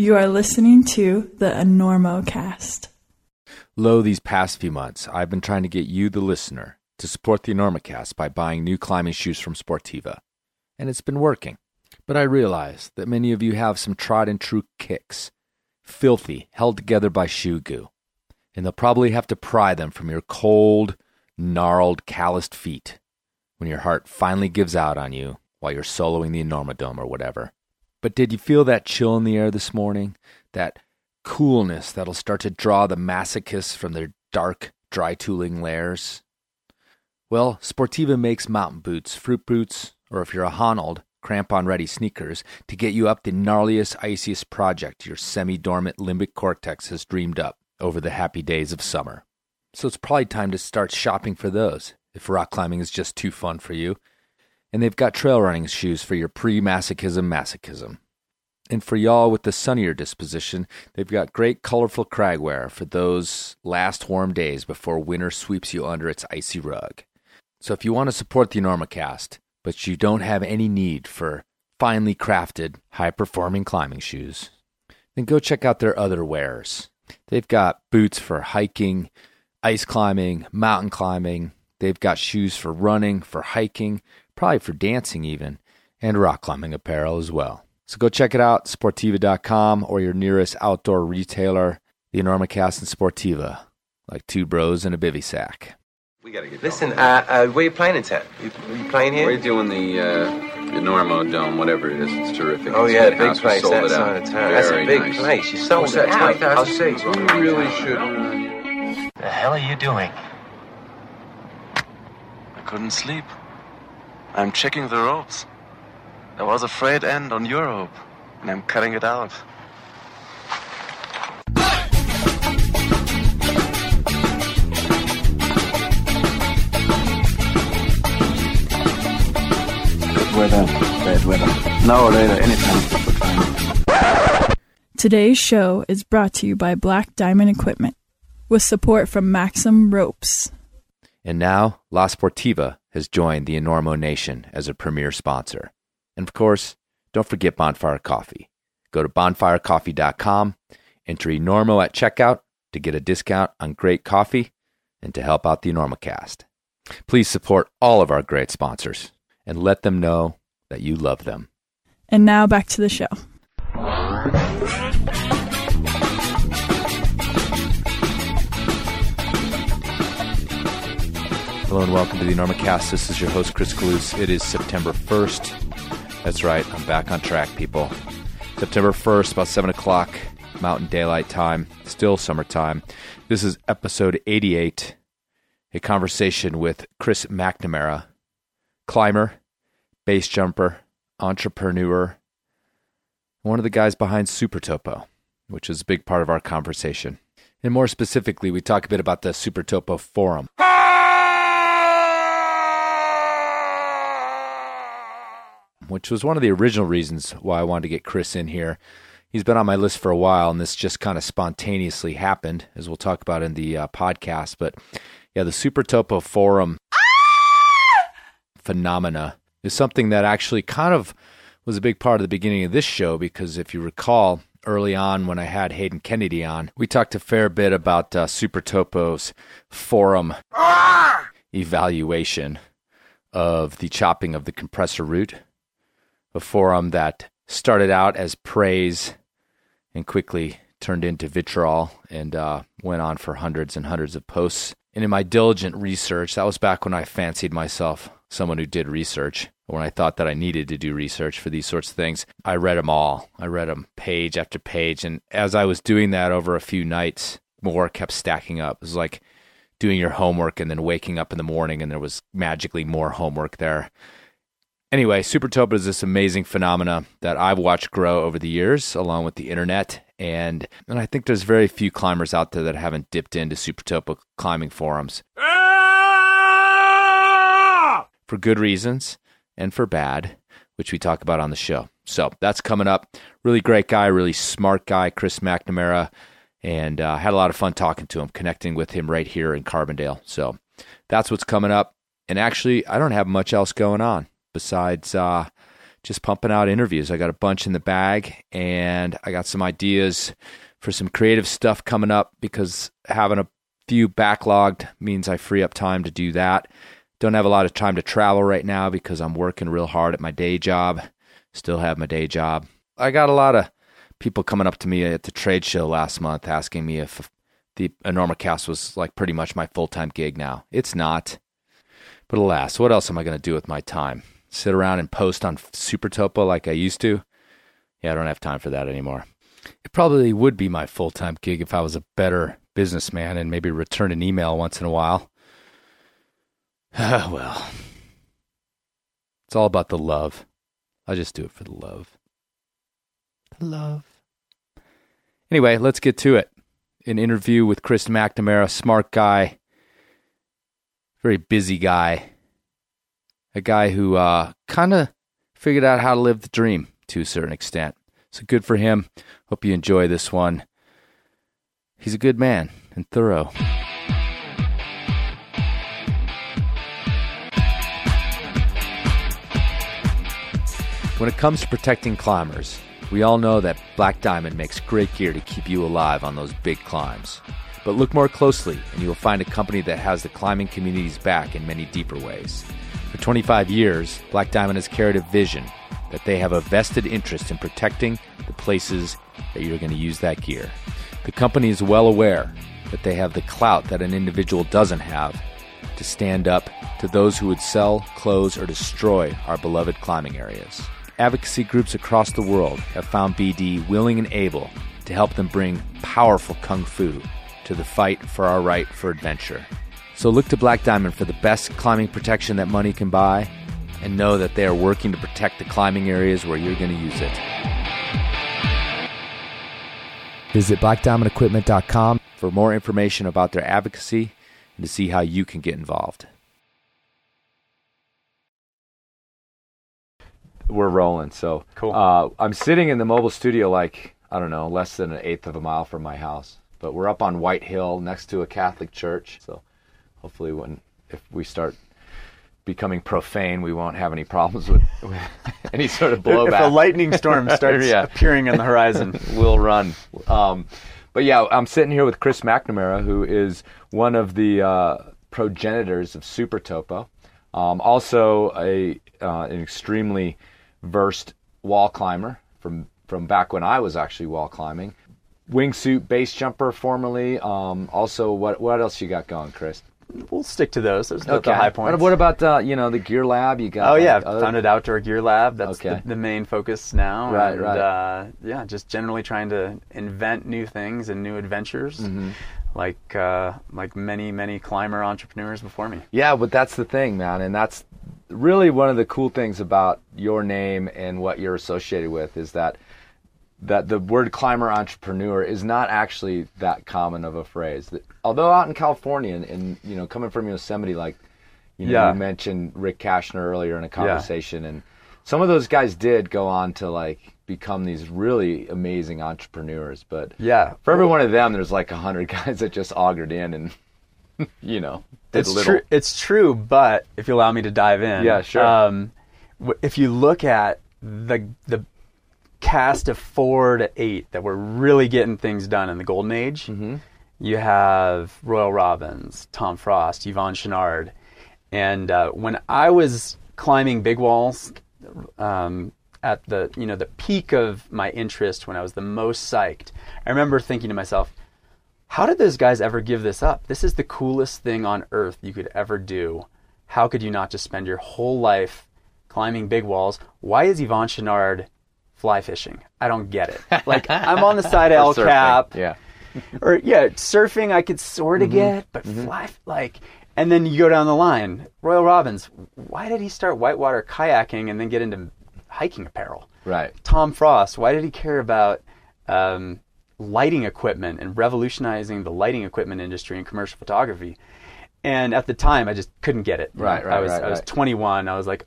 You are listening to the Enormocast. Lo, these past few months, I've been trying to get you, the listener, to support the Enormocast by buying new climbing shoes from Sportiva. And it's been working. But I realize that many of you have some tried and true kicks, filthy, held together by shoe goo. And they'll probably have to pry them from your cold, gnarled, calloused feet when your heart finally gives out on you while you're soloing the Enormodome or whatever. But did you feel that chill in the air this morning? That coolness that'll start to draw the masochists from their dark, dry tooling lairs? Well, Sportiva makes mountain boots, fruit boots, or if you're a Honnold, crampon ready sneakers to get you up the gnarliest, iciest project your semi dormant limbic cortex has dreamed up over the happy days of summer. So it's probably time to start shopping for those if rock climbing is just too fun for you. And they've got trail running shoes for your pre masochism masochism. And for y'all with the sunnier disposition, they've got great colorful cragwear for those last warm days before winter sweeps you under its icy rug. So if you want to support the Enormocast, but you don't have any need for finely crafted, high performing climbing shoes, then go check out their other wares. They've got boots for hiking, ice climbing, mountain climbing. They've got shoes for running, for hiking, probably for dancing even, and rock climbing apparel as well. So go check it out, sportiva.com or your nearest outdoor retailer, the Enormocast and Sportiva, like two bros in a bivy sack. We gotta get Listen, uh, uh, where you playing in town? You, you playing here? We're doing the uh, Enormo Dome, whatever it is. It's terrific. Oh It's yeah, a big house. We place sold that it out. side of town. That's a big nice. place. You sold What's it that, out. 20,000 seats? We really should. The hell are you doing? I couldn't sleep. I'm checking the ropes. There was a frayed end on your rope, and I'm cutting it out. Good weather, bad weather. No, later, anytime. Today's show is brought to you by Black Diamond Equipment with support from Maxim Ropes. And now, La Sportiva has joined the Enormo Nation as a premier sponsor. And of course, don't forget Bonfire Coffee. Go to bonfirecoffee.com, enter Enormo at checkout to get a discount on great coffee and to help out the Enormocast. Please support all of our great sponsors and let them know that you love them. And now back to the show. Hello and welcome to the Enormocast. This is your host, Chris Kalous. It is September 1st. That's right, I'm back on track, people. September 1st, about 7 o'clock, Mountain Daylight Time, still summertime. This is episode 88, a conversation with Chris McNamara, climber, base jumper, entrepreneur, one of the guys behind SuperTopo, which is a big part of our conversation. And more specifically, we talk a bit about the SuperTopo Forum. Which was one of the original reasons why I wanted to get Chris in here. He's been on my list for a while, and this just kind of spontaneously happened, as we'll talk about in the uh, podcast. But yeah, the SuperTopo Forum phenomena is something that actually kind of was a big part of the beginning of this show because if you recall, early on when I had Hayden Kennedy on, we talked a fair bit about uh, SuperTopo's forum evaluation of the chopping of the Compressor Route a forum that started out as praise and quickly turned into vitriol and uh, went on for hundreds and hundreds of posts. And in my diligent research, that was back when I fancied myself someone who did research, when I thought that I needed to do research for these sorts of things. I read them all. I read them page after page. And as I was doing that over a few nights, more kept stacking up. It was like doing your homework and then waking up in the morning and there was magically more homework there. Anyway, SuperTopo is this amazing phenomena that I've watched grow over the years, along with the internet, and and I think there's very few climbers out there that haven't dipped into SuperTopo climbing forums for good reasons and for bad, which we talk about on the show. So that's coming up. Really great guy, really smart guy, Chris McNamara, and uh, had a lot of fun talking to him, connecting with him right here in Carbondale. So that's what's coming up. And actually, I don't have much else going on besides uh, just pumping out interviews. I got a bunch in the bag, and I got some ideas for some creative stuff coming up because having a few backlogged means I free up time to do that. Don't have a lot of time to travel right now because I'm working real hard at my day job. Still have my day job. I got a lot of people coming up to me at the trade show last month asking me if the Enormocast was like pretty much my full time gig now. It's not. But alas, what else am I going to do with my time? Sit around and post on SuperTopo like I used to? Yeah, I don't have time for that anymore. It probably would be my full time gig if I was a better businessman and maybe return an email once in a while. well, it's all about the love. I just do it for the love. The love. Anyway, let's get to it. An interview with Chris McNamara, smart guy, very busy guy, a guy who uh, kind of figured out how to live the dream to a certain extent. So good for him. Hope you enjoy this one. He's a good man and thorough. When it comes to protecting climbers, we all know that Black Diamond makes great gear to keep you alive on those big climbs. But look more closely, and you will find a company that has the climbing community's back in many deeper ways. For 25 years, Black Diamond has carried a vision that they have a vested interest in protecting the places that you're going to use that gear. The company is well aware that they have the clout that an individual doesn't have to stand up to those who would sell, close, or destroy our beloved climbing areas. Advocacy groups across the world have found BD willing and able to help them bring powerful kung fu to the fight for our right for adventure. So look to Black Diamond for the best climbing protection that money can buy and know that they are working to protect the climbing areas where you're going to use it. Visit blackdiamondequipment.com for more information about their advocacy and to see how you can get involved. We're rolling. So Cool. Uh, I'm sitting in the mobile studio, like I don't know, less than an eighth of a mile from my house. But we're up on White Hill, next to a Catholic church. So hopefully, when if we start becoming profane, we won't have any problems with, with any sort of blowback. If a lightning storm starts Yeah. appearing on the horizon, we'll run. Um, but yeah, I'm sitting here with Chris McNamara, who is one of the uh, progenitors of SuperTopo. Um, also, a uh, an extremely versed wall climber from from back when I was actually wall climbing. Wingsuit base jumper formerly. Um, also, what what else you got going, Chris? We'll stick to those. Those are the high points. What, what about uh, you know the Gear Lab? You got Oh yeah, like, other- founded Outdoor Gear Lab. That's Okay. the, the main focus now. Right, and, right. Uh, yeah, just generally trying to invent new things and new adventures, Mm-hmm. like uh, like many many climber entrepreneurs before me. Yeah, but that's the thing, man, and that's really one of the cool things about your name and what you're associated with is that that the word climber entrepreneur is not actually that common of a phrase. That- Although out in California and, and you know coming from Yosemite, like you know Yeah. you mentioned Rick Kashner earlier in a conversation, and some of those guys did go on to like become these really amazing entrepreneurs. But Yeah, for every one of them, there's like a hundred guys that just augured in and you know did it's little. true. It's true, but if you allow me to dive in, Yeah, sure. Um, if you look at the the cast of four to eight that were really getting things done in the golden age, Mm-hmm. you have Royal Robbins, Tom Frost, Yvon Chouinard, and uh, when I was climbing big walls. Um, at the you know the peak of my interest when I was the most psyched, I remember thinking to myself, how did those guys ever give this up? This is the coolest thing on earth you could ever do. How could you not just spend your whole life climbing big walls? Why is Yvon Chouinard fly fishing? I don't get it. Like I'm on the side of El surfing. Cap. Yeah. or yeah, surfing I could sort of get, but fly like. And then you go down the line. Royal Robbins. Why did he start whitewater kayaking and then get into hiking apparel? Right. Tom Frost, why did he care about um, lighting equipment and revolutionizing the lighting equipment industry and commercial photography? And at the time, I just couldn't get it. Right, right, I was right, I was right. 21. I was like,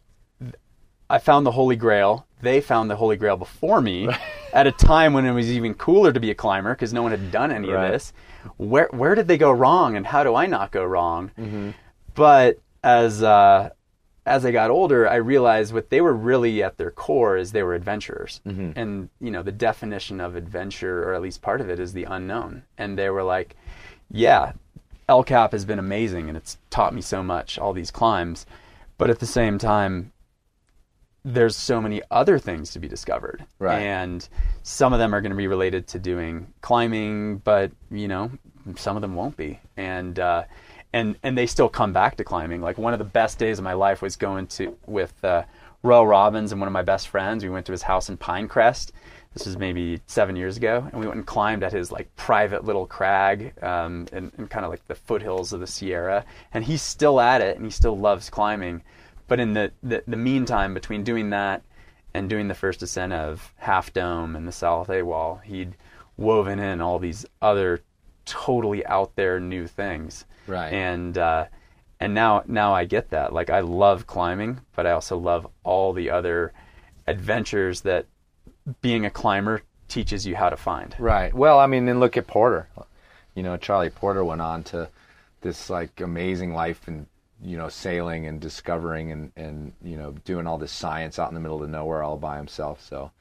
I found the Holy Grail. They found the Holy Grail before me, at a time when it was even cooler to be a climber because no one had done any Right. of this. Where where did they go wrong, and how do I not go wrong? Mm-hmm. But as uh, as I got older, I realized what they were really at their core is they were adventurers. Mm-hmm. And, you know, the definition of adventure, or at least part of it, is the unknown. And they were like, yeah, El Cap has been amazing and it's taught me so much, all these climbs. But at the same time, there's so many other things to be discovered. Right. And some of them are going to be related to doing climbing, but, you know, some of them won't be. And, uh, and, and they still come back to climbing. Like one of the best days of my life was going to, with, uh, Royal Robbins and one of my best friends. We went to his house in Pinecrest. This was maybe seven years ago, and we went and climbed at his like private little crag, um, and, and kind of like the foothills of the Sierra. And he's still at it, and he still loves climbing. But in the, the, the meantime, between doing that and doing the first ascent of Half Dome and the Salathé Wall, he'd woven in all these other totally out there new things. Right. And uh, and now now I get that. Like I love climbing, but I also love all the other adventures that being a climber teaches you how to find. Right. Well, I mean, then look at Porter. You know, Charlie Porter went on to this like amazing life and you know sailing and discovering and and you know doing all this science out in the middle of nowhere all by himself. So,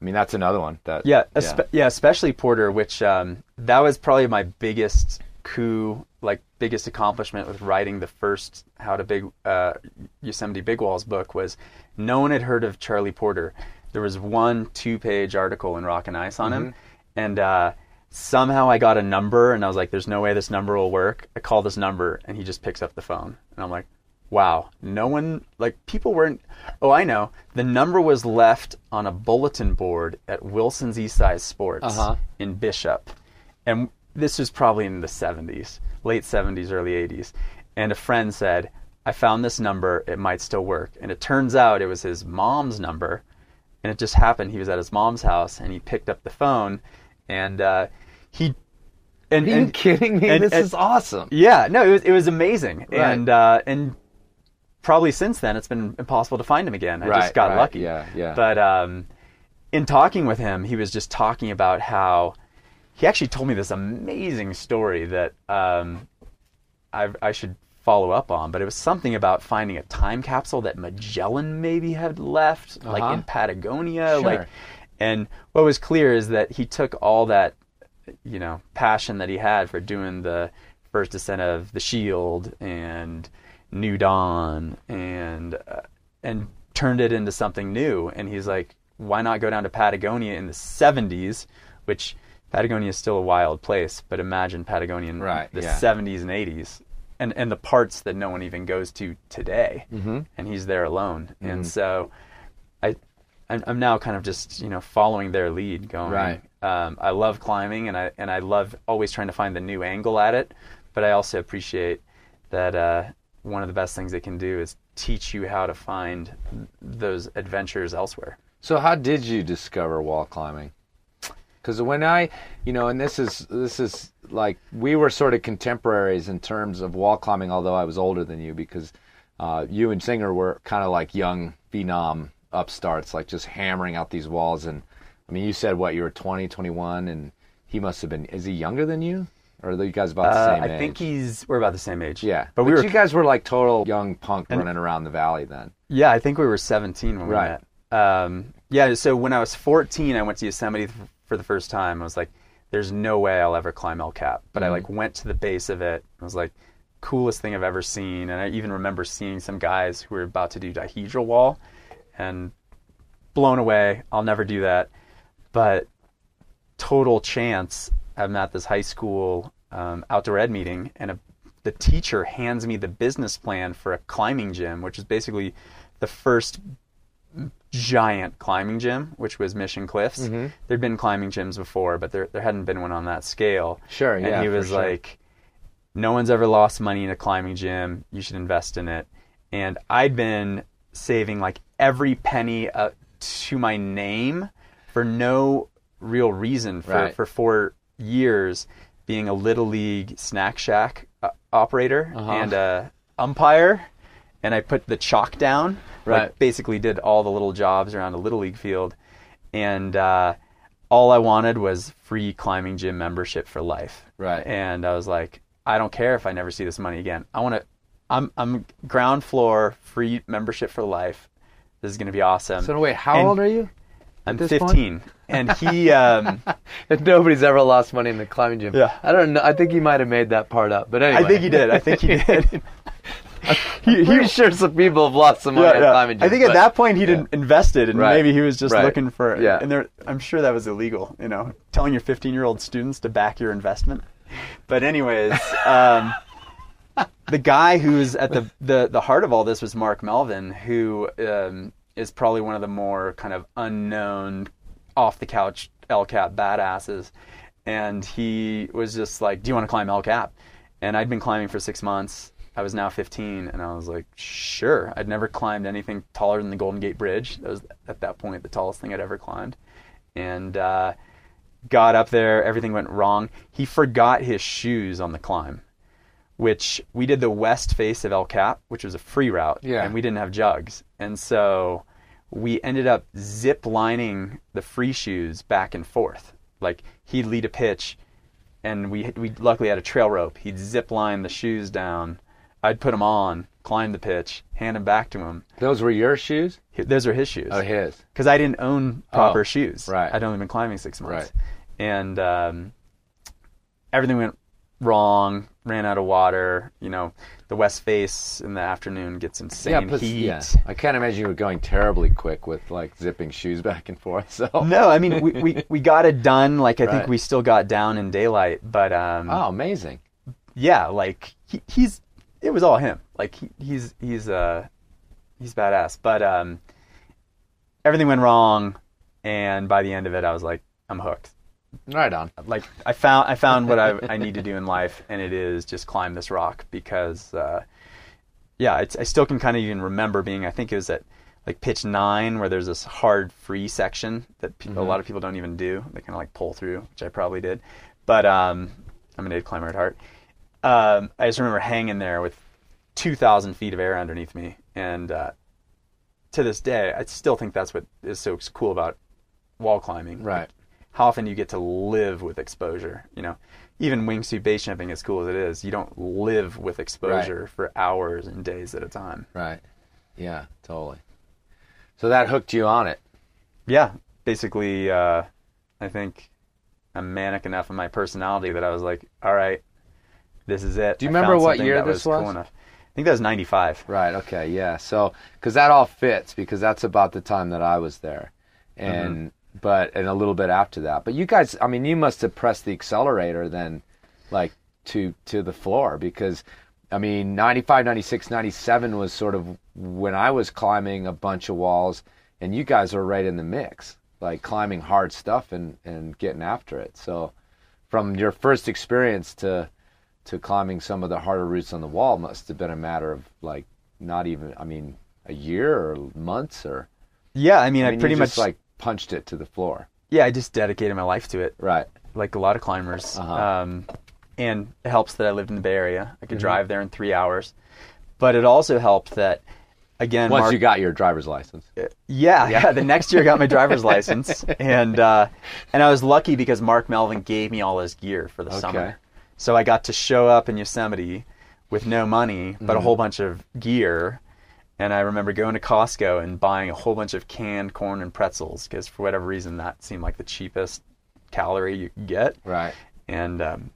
I mean, that's another one that Yeah, espe- yeah, especially Porter, which um, that was probably my biggest coup, like biggest accomplishment with writing the first How to Big uh, Yosemite Big Walls book was no one had heard of Charlie Porter. There was one two-page article in Rock and Ice on him, and uh, somehow I got a number, and I was like, "There's no way this number will work." I call this number, and he just picks up the phone, and I'm like, "Wow, no one like people weren't." Oh, I know. The number was left on a bulletin board at Wilson's East Side Sports Uh-huh. in Bishop, and this was probably in the 70s, late 70s, early 80s. And a friend said, I found this number, it might still work. And it turns out it was his mom's number. And it just happened he was at his mom's house and he picked up the phone and uh, he. And, Are you and- kidding me? and- this and- is awesome. yeah, no, it was it was amazing, Right. and uh, and probably since then it's been impossible to find him again. I Right, just got right, lucky. yeah, yeah. But um, in talking with him, he was just talking about how he actually told me this amazing story that um, I, I should follow up on. But it was something about finding a time capsule that Magellan maybe had left, like Uh-huh. in Patagonia, Sure. like. And what was clear is that he took all that you know passion that he had for doing the first ascent of the Shield and New Dawn and uh, and turned it into something new. And he's like, why not go down to Patagonia in the '70s, which Patagonia is still a wild place, but imagine Patagonia in Right, the yeah. '70s and '80s. And, and the parts that no one even goes to today, Mm-hmm. and he's there alone. And so, I'm, I'm now kind of just you know following their lead, going. Right. Um, I love climbing, and I and I love always trying to find the new angle at it. But I also appreciate that uh, one of the best things they can do is teach you how to find those adventures elsewhere. So how did you discover wall climbing? Because when I, you know, and this is this is like we were sort of contemporaries in terms of wall climbing, although I was older than you because uh, you and Singer were kind of like young phenom upstarts, like just hammering out these walls. And I mean, you said what you were 20, 21, and he must have been. Is he younger than you, or are you guys about the Uh, same I age? think he's we're about the same age. Yeah, but we were you guys were like total young punk And- running around the valley then. Yeah, I think we were 17 when Right. we met. Um, yeah, so when I was 14, I went to Yosemite for the first time. I was like, "There's no way I'll ever climb El Cap." But I like went to the base of it. I was like, "Coolest thing I've ever seen." And I even remember seeing some guys who were about to do dihedral wall, and blown away. I'll never do that. But total chance, I'm at this high school um, outdoor ed meeting, and a, the teacher hands me the business plan for a climbing gym, which is basically the first giant climbing gym, which was Mission Cliffs. Mm-hmm. There'd been climbing gyms before, but there there hadn't been one on that scale. Sure, and yeah, he was sure. like, "No one's ever lost money in a climbing gym. You should invest in it." And I'd been saving like every penny uh, to my name for no real reason for Right. for four years, being a little league snack shack uh, operator Uh-huh. and a umpire, and I put the chalk down. Right. Like basically did all the little jobs around a little league field, and uh, all I wanted was free climbing gym membership for life. Right. And I was like, I don't care if I never see this money again. I want to I'm I'm ground floor free membership for life. This is gonna be awesome. So wait, how And old are you? I'm this point? 15, and he um, Nobody's ever lost money in the climbing gym. Yeah. I don't know. I think he might have made that part up. But anyway, I think he did. I think he did. I'm pretty sure some people have lost some money Yeah, in yeah. climbing gym. I think at but- that point he'd invested, and Right. maybe he was just Right. looking for. Yeah. And there, I'm sure that was illegal. You know, telling your 15 year old students to back your investment. But anyways, um, the guy who's at the, the the heart of all this was Mark Melvin, who um, is probably one of the more kind of unknown, off the couch El Cap badasses. And he was just like, "Do you want to climb El Cap?" And I'd been climbing for six months. I was now 15, and I was like, "Sure." I'd never climbed anything taller than the Golden Gate Bridge. That was at that point the tallest thing I'd ever climbed. And uh, got up there, everything went wrong. He forgot his shoes on the climb, which we did the west face of El Cap, which was a free route, Yeah. and we didn't have jugs. And so we ended up zip lining the free shoes back and forth. Like he'd lead a pitch, and we we luckily had a trail rope. He'd zip line the shoes down. I'd put them on, climb the pitch, hand them back to him. Those were your shoes? Those are his shoes Oh, his. because I didn't own proper Oh, shoes. right. I'd only been climbing six months. Right. And um, everything went wrong. Ran out of water. You know, the west face in the afternoon gets insane Yeah, but heat. yeah. I can't imagine you were going terribly quick with like zipping shoes back and forth. So. No, I mean we, we, we got it done. Like I think we still got down in daylight, but um, Oh, amazing. yeah, like he, he's it was all him. Like he, he's he's uh he's badass. But um everything went wrong and by the end of it I was like I'm hooked. Right on. Like I found I found what I I need to do in life and it is just climb this rock because uh yeah, it's, I still can kind of even remember being I think it was at like pitch 9 where there's this hard free section that pe- a lot of people don't even do. They kind of like pull through, which I probably did. But um I'm an aid climber at heart um, I just remember hanging there with 2,000 feet of air underneath me. And uh, to this day, I still think that's what is so cool about wall climbing. Right. How often you get to live with exposure. You know, even wingsuit base jumping, as cool as it is, you don't live with exposure for hours and days at a time. Right. Yeah, totally. So that hooked you on it. Yeah, basically, uh, I think I'm manic enough in my personality that I was like, all right, this is it. Do you I remember what year this Cool was? enough. I think that was 95. Right. Okay. Yeah. So, because that all fits, because that's about the time that I was there, and but and a little bit after that. But you guys, I mean, you must have pressed the accelerator then, like to to the floor, because I mean, 95, 96, 97 was sort of when I was climbing a bunch of walls, and you guys were right in the mix, like climbing hard stuff and and getting after it. So, from your first experience to to climbing some of the harder routes on the wall must have been a matter of like not even I mean a year or months or Yeah, I mean, I I, pretty much like punched it to the floor. yeah, I just dedicated my life to it, Right. like a lot of climbers. Uh-huh. Um, and it helps that I lived in the Bay Area. I could Mm-hmm. drive there in three hours, but it also helped that again, Once Mark, you got your driver's license. yeah, yeah. The next year, I got my driver's license, and uh, and I was lucky because Mark Melvin gave me all his gear for the Okay. summer, so I got to show up in Yosemite with no money but Mm-hmm. a whole bunch of gear. And I remember going to Costco and buying a whole bunch of canned corn and pretzels because for whatever reason that seemed like the cheapest calorie you could get, Right. and um,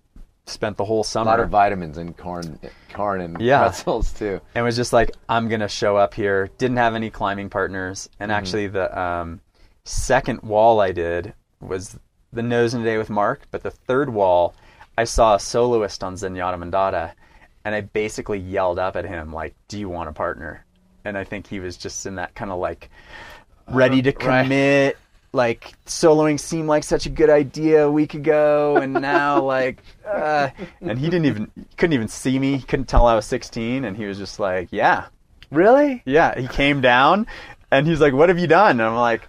spent the whole A summer lot of vitamins and corn corn and Yeah. pretzels too. and was just like, I'm gonna show up here. Didn't have any climbing partners, and Mm-hmm. actually the um, second wall I did was the nose in a day with Mark, but the third wall I saw a soloist on Zenyatta Mondatta, and I basically yelled up at him like, "Do you want a partner?" And I think he was just in that kind of like ready to Uh, right. commit. Like soloing seemed like such a good idea a week ago, and now like, uh, and he didn't even couldn't even see me. He couldn't tell I was 16, and he was just like, "Yeah, Really? yeah." He came down, and he's like, "What have you done?" And I'm like,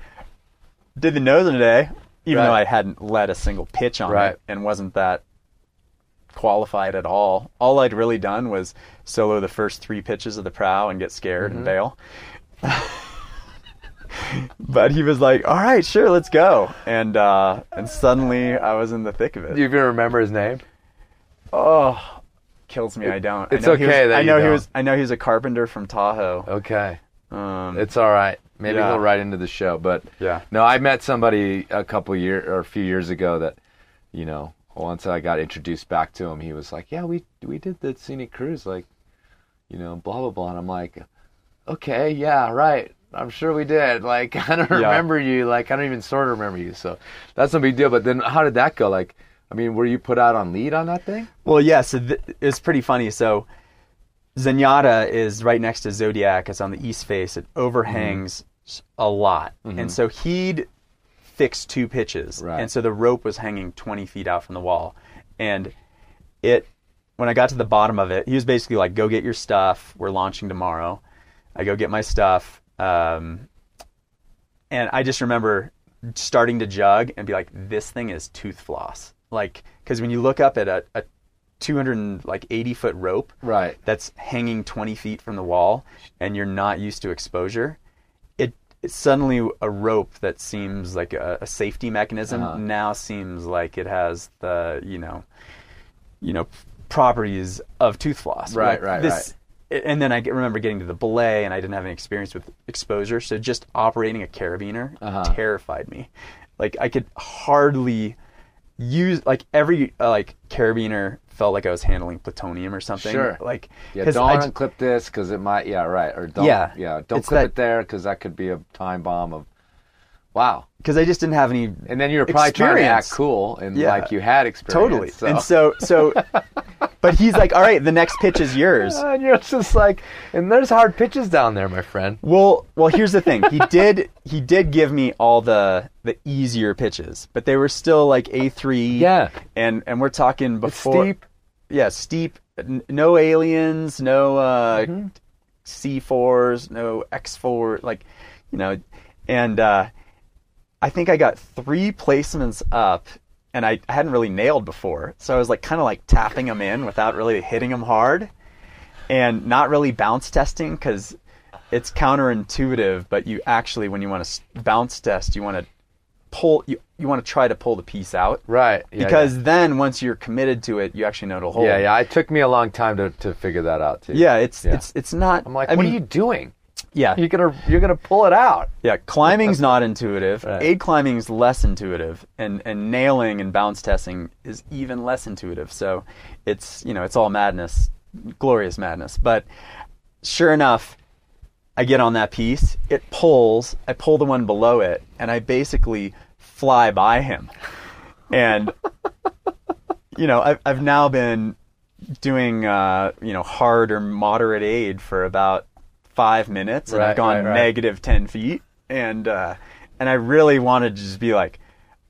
"Did the nose in a day," even Right. though I hadn't led a single pitch on Right. it and wasn't that qualified at all. All I'd really done was solo the first three pitches of the prow and get scared Mm-hmm. and bail. but he was like, "All right, sure, let's go," and uh, and suddenly I was in the thick of it. Do you even remember his name? Oh, kills me. I don't. it's I know he okay was- that I know he was. I know he was a carpenter from Tahoe. Okay. Um, It's all right. Maybe Yeah. he'll write into the show. But Yeah. no, I met somebody a couple year or a few years ago that, you know, once I got introduced back to him, he was like, "Yeah, we we did the scenic cruise, like, you know, blah blah blah." And I'm like, "Okay, yeah, right. I'm sure we did. Like, I don't Yeah. remember you. Like, I don't even sort of remember you. So that's no big deal. But then, how did that go? Like, I mean, were you put out on lead on that thing? Well, yeah. So th- it's pretty funny. So Zenyatta is right next to Zodiac. It's on the east face. It overhangs mm-hmm. a lot, and mm-hmm. so he'd fixed two pitches, Right. and so the rope was hanging 20 feet out from the wall, and it. When I got to the bottom of it, he was basically like, "Go get your stuff. We're launching tomorrow." I go get my stuff, um, and I just remember starting to jug and be like, "This thing is tooth floss." Like, because when you look up at a, a 280 foot rope Right. that's hanging 20 feet from the wall, and you're not used to exposure, it's suddenly a rope that seems like a, a safety mechanism Uh-huh. now seems like it has the you know, you know, properties of tooth floss. Right, Like, right, this, And then I remember getting to the belay, and I didn't have any experience with exposure, so just operating a carabiner Uh-huh. terrified me. Like I could hardly use like every uh, like carabiner felt like I was handling plutonium or something. Sure. Like Yeah, don't I unclip this because it might. Yeah, right. Or don't. Yeah. yeah. Don't clip that- it there because that could be a time bomb of. Wow. because I just didn't have any. And then you were probably trying to Experience. act cool and Yeah. like you had experience. Totally. So. And so so, but he's like, all right, the next pitch is yours. and you're just like, and there's hard pitches down there, my friend. Well, well, here's the thing. He did he did give me all the the easier pitches, but they were still like A three. Yeah. And and we're talking before. steep. Yeah, steep. N- No aliens. No uh, Mm-hmm. C fours. No X four. Like, you know, and uh, I think I got three placements up. And I hadn't really nailed before, so I was like kind of like tapping them in without really hitting them hard, and not really bounce testing because it's counterintuitive, but you actually, when you want to bounce test, you want to pull, you, you want to try to pull the piece out. Right. Yeah, because then once you're committed to it, you actually know it'll hold. Yeah, yeah. It took me a long time to, to figure that out too. Yeah, it's Yeah. it's it's not. I'm like, I what mean, are you doing? Yeah, You're gonna you're gonna pull it out. yeah. Climbing's not intuitive. Right. Aid climbing's less intuitive, and and nailing and bounce testing is even less intuitive. So, it's you know it's all madness, glorious madness. But sure enough, I get on that piece. It pulls. I pull the one below it, and I basically fly by him. And you know, I've I've now been doing uh, you know hard or moderate aid for about five minutes, and Right, I've gone right, negative ten feet, and uh, and I really wanted to just be like,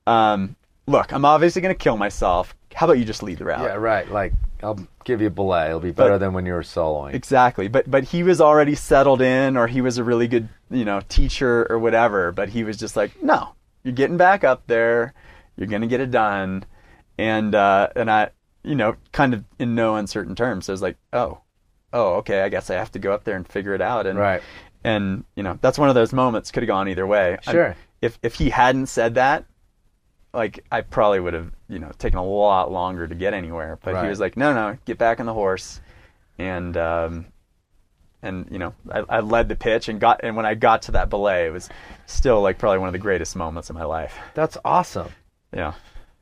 um, look, I'm obviously gonna kill myself. How about you just lead the route? Yeah, right. Like I'll give you a belay. It'll be better than when you were soloing. Exactly, but but he was already settled in, or he was a really good you know teacher or whatever. But he was just like, no, you're getting back up there, you're gonna get it done, and uh, and I you know kind of in no uncertain terms. So I was like, oh, oh, okay, I guess I have to go up there and figure it out. And Right. and you know that's one of those moments could have gone either way. Sure. if if he hadn't said that, like I probably would have you know taken a lot longer to get anywhere. But Right. he was like, no, no, get back on the horse, and um, and you know I, I led the pitch and got and when I got to that belay, it was still like probably one of the greatest moments of my life. That's awesome. Yeah.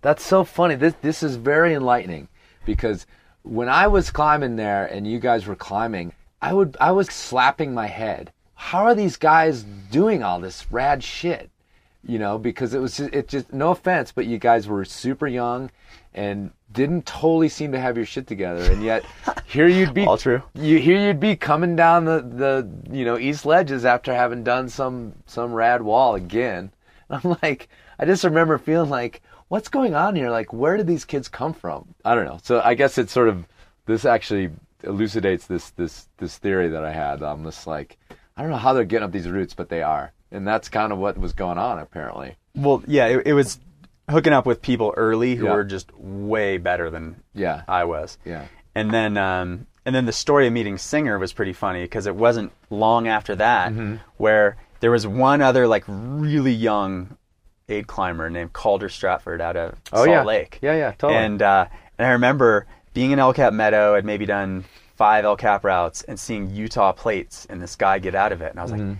That's so funny. This this is very enlightening because when I was climbing there and you guys were climbing, I would I was slapping my head. How are these guys doing all this rad shit? You know, because it was just, it just no offense, but you guys were super young and didn't totally seem to have your shit together, and yet here you'd be All true. You here you'd be coming down the the you know east ledges after having done some some rad wall again. I'm like, I just remember feeling like, what's going on here? Like, where did these kids come from? I don't know. So I guess it's sort of this actually elucidates this this this theory that I had. I'm just like, I don't know how they're getting up these routes, but they are, and that's kind of what was going on apparently. Well, yeah, it, it was hooking up with people early who Yeah. were just way better than Yeah. I was. Yeah. And then um, and then the story of meeting Singer was pretty funny because it wasn't long after that Mm-hmm. where there was one other like really young aid climber named Calder Stratford out of Oh Salt yeah, Lake. Yeah, yeah, totally. And uh, and I remember being in El Cap Meadow, I'd maybe done five El Cap routes and seeing Utah plates and this guy get out of it. And I was like,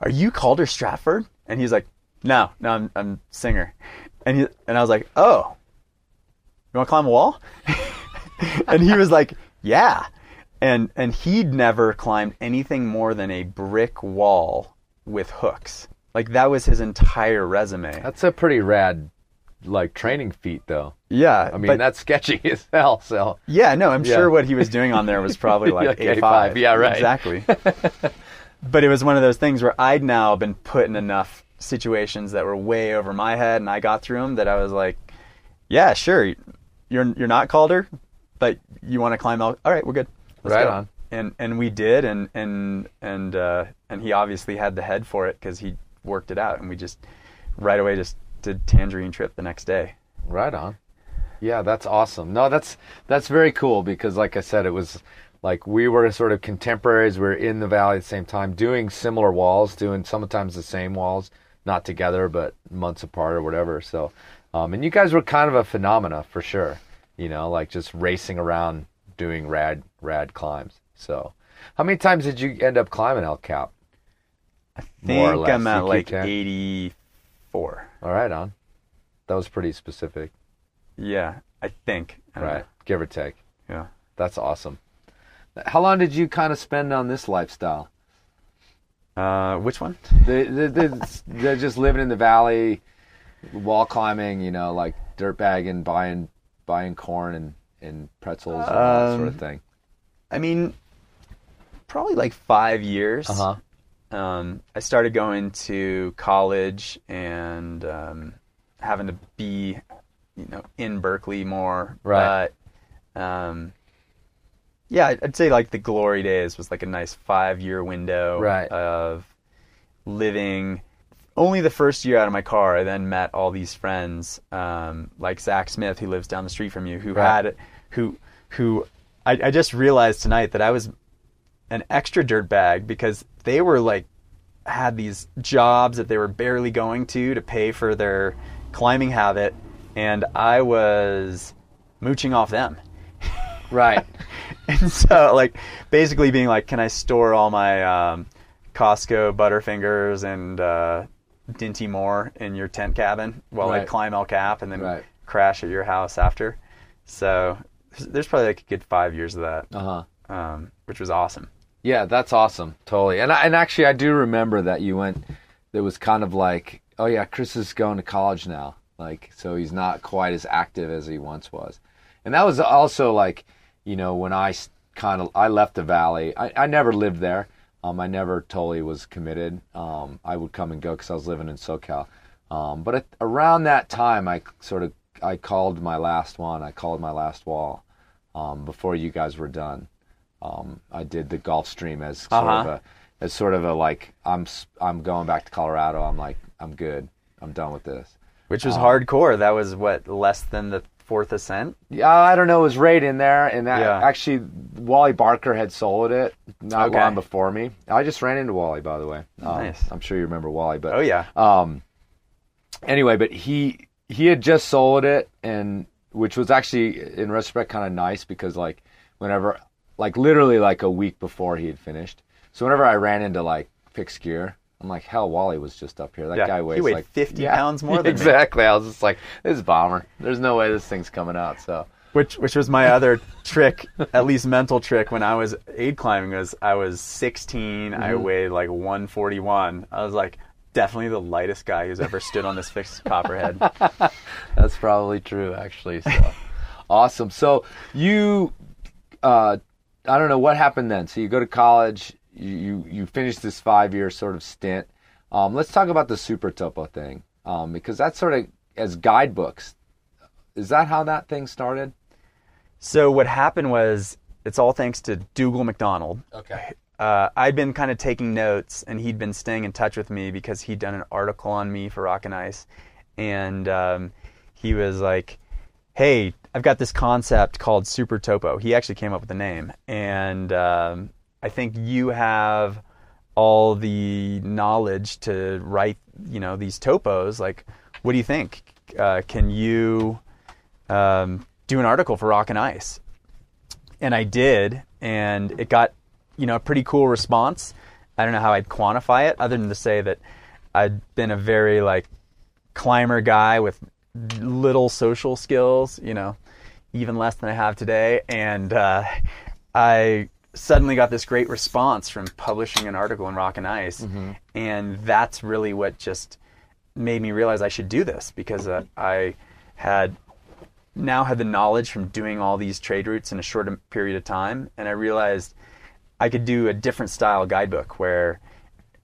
Are you Calder Stratford? And he's like, No, no, I'm, I'm Singer. And, he, and I was like, Oh, you want to climb a wall? and he was like, Yeah. And, and he'd never climbed anything more than a brick wall with hooks. Like that was his entire resume. That's a pretty rad, like training feat, though. yeah. I mean, but- that's sketchy as hell. So Yeah, no, I'm Yeah. sure what he was doing on there was probably like Like A5. A5, yeah, right. Exactly. but it was one of those things where I'd now been put in enough situations that were way over my head and I got through them that I was like, yeah, sure. You're you're not Calder, but you want to climb out. All right, we're good. Let's Right go. on. And and we did and and and uh and he obviously had the head for it cuz he worked it out and we just right away just did tangerine trip the next day. Right on. Yeah, that's awesome. No, that's that's very cool because, like I said, it was like we were sort of contemporaries. We were in the valley at the same time, doing similar walls, doing sometimes the same walls, not together but months apart or whatever. So, um, and you guys were kind of a phenomena for sure. You know, like just racing around doing rad rad climbs. So, how many times did you end up climbing El Cap? I think. I'm at like track? 84. All right, on. That was pretty specific, Yeah, I think. I right? Give or take. Yeah. That's awesome. How long did you kind of spend on this lifestyle? Uh, which one? The, the, the, the just living in the valley, wall climbing, you know, like dirt bagging, buying buying corn and, and pretzels and all that sort of Um, thing. I mean, probably like five years. Uh huh. Um, I started going to college and um, having to be, you know, in Berkeley more. Right. But, um, yeah, I'd say like the glory days was like a nice five-year window Right. of living. Only the first year out of my car, I then met all these friends, um, like Zach Smith, who lives down the street from you, who Right. had, who, who, I, I just realized tonight that I was an extra dirt bag because they were like had these jobs that they were barely going to to pay for their climbing habit and I was mooching off them. Right. And so like basically being like can I store all my um, Costco Butterfingers and uh, Dinty Moore in your tent cabin while I climb El Cap and then Right. crash at your house after. So there's probably like a good 5 years of that. Uh huh. Um, which was awesome. Yeah, that's awesome. Totally. And I, and actually, I do remember that you went. It was kind of like, oh yeah, Chris is going to college now. Like, so he's not quite as active as he once was. And that was also like, you know, when I kind of I left the valley. I, I never lived there. Um, I never totally was committed. Um, I would come and go because I was living in SoCal. Um, but at, around that time, I sort of I called my last one. I called my last wall um, before you guys were done. Um, I did the Gulf Stream as sort of Uh-huh. a as sort of a like I'm I'm going back to Colorado. I'm like I'm good. I'm done with this. which was hardcore. That was what less than the fourth ascent. Yeah, I don't know. It was right in there, and that, Yeah. actually, Wally Barker had soloed it not Okay. long before me. I just ran into Wally, by the way. Um, Nice. I'm sure you remember Wally, but Oh yeah, um, anyway, but he he had just soloed it, and which was actually in retrospect kind of nice because like whenever like literally like a week before he had finished, so whenever I ran into like fixed gear. I'm like, hell, Wally was just up here. That Yeah, guy weighs like 50 pounds more than me. exactly. I was just like, this is a bomber. There's no way this thing's coming out. So which which was my other trick, at least mental trick when I was aid climbing was I was 16. I Mm-hmm. weighed like 141. I was like definitely the lightest guy who's ever stood on this fixed copperhead. That's probably true, actually. So awesome. So you, uh, I don't know what happened then. So you go to college. You you, you finish this five year sort of stint. Um, let's talk about the SuperTopo thing um, because that's sort of as guidebooks. Is that how that thing started? So what happened was it's all thanks to Dougald MacDonald. Okay. uh, I'd been kind of taking notes, and he'd been staying in touch with me because he'd done an article on me for Rock and Ice, and um, he was like, "Hey, I've got this concept called SuperTopo." He actually came up with the name, and um, I think you have all the knowledge to write, you know, these topos. Like, what do you think? Uh, can you um, do an article for Rock and Ice? and I did, and it got you know a pretty cool response. I don't know how I'd quantify it, other than to say that I'd been a very like climber guy with little social skills, you know, even less than I have today, and uh, I suddenly got this great response from publishing an article in Rock and Ice, and that's really what just made me realize I should do this because uh, I had now had the knowledge from doing all these trade routes in a short period of time, and I realized I could do a different style guidebook where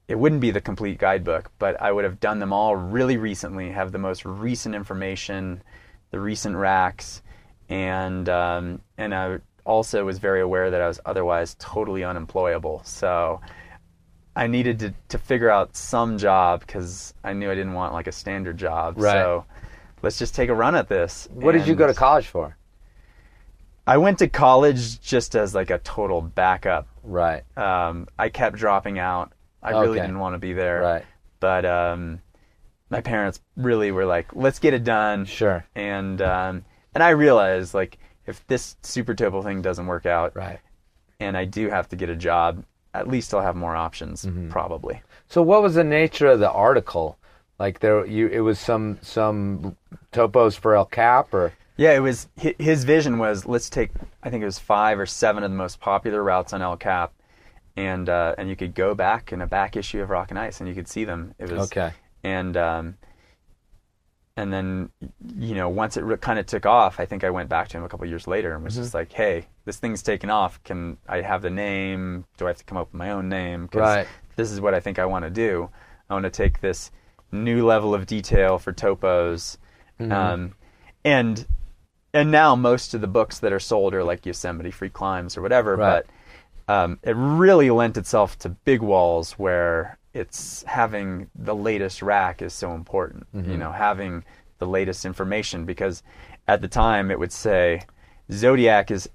it wouldn't be the complete guidebook, but I would have done them all really recently, have the most recent information, the recent racks, and um, and I also was very aware that I was otherwise totally unemployable. So I needed to, to figure out some job because I knew I didn't want like a standard job. Right. So let's just take a run at this. What did you go to college for? I went to college just as like a total backup. Right. Um, I kept dropping out. I really didn't want to be there. Right. But um, my parents really were like, "Let's get it done." Sure. And um, and I realized like if this super topo thing doesn't work out, Right. and I do have to get a job, at least I'll have more options, Mm-hmm. probably. So what was the nature of the article? Like there, you it was some some topos for El Cap or Yeah, it was his vision was let's take I think it was five or seven of the most popular routes on El Cap, and uh, and you could go back in a back issue of Rock and Ice and you could see them. It was Okay. and um, and then you know once it re- kind of took off, I think I went back to him a couple years later and was Mm-hmm. just like, hey, this thing's taken off. Can I have the name? Do I have to come up with my own name? 'Cause Right. This is what I think I want to do. I want to take this new level of detail for topos, Mm-hmm. um, and and now most of the books that are sold are like Yosemite Free Climbs or whatever, Right. but um, it really lent itself to big walls where it's having the latest rack is so important. Mm-hmm. You know, having the latest information because at the time it would say Zodiac is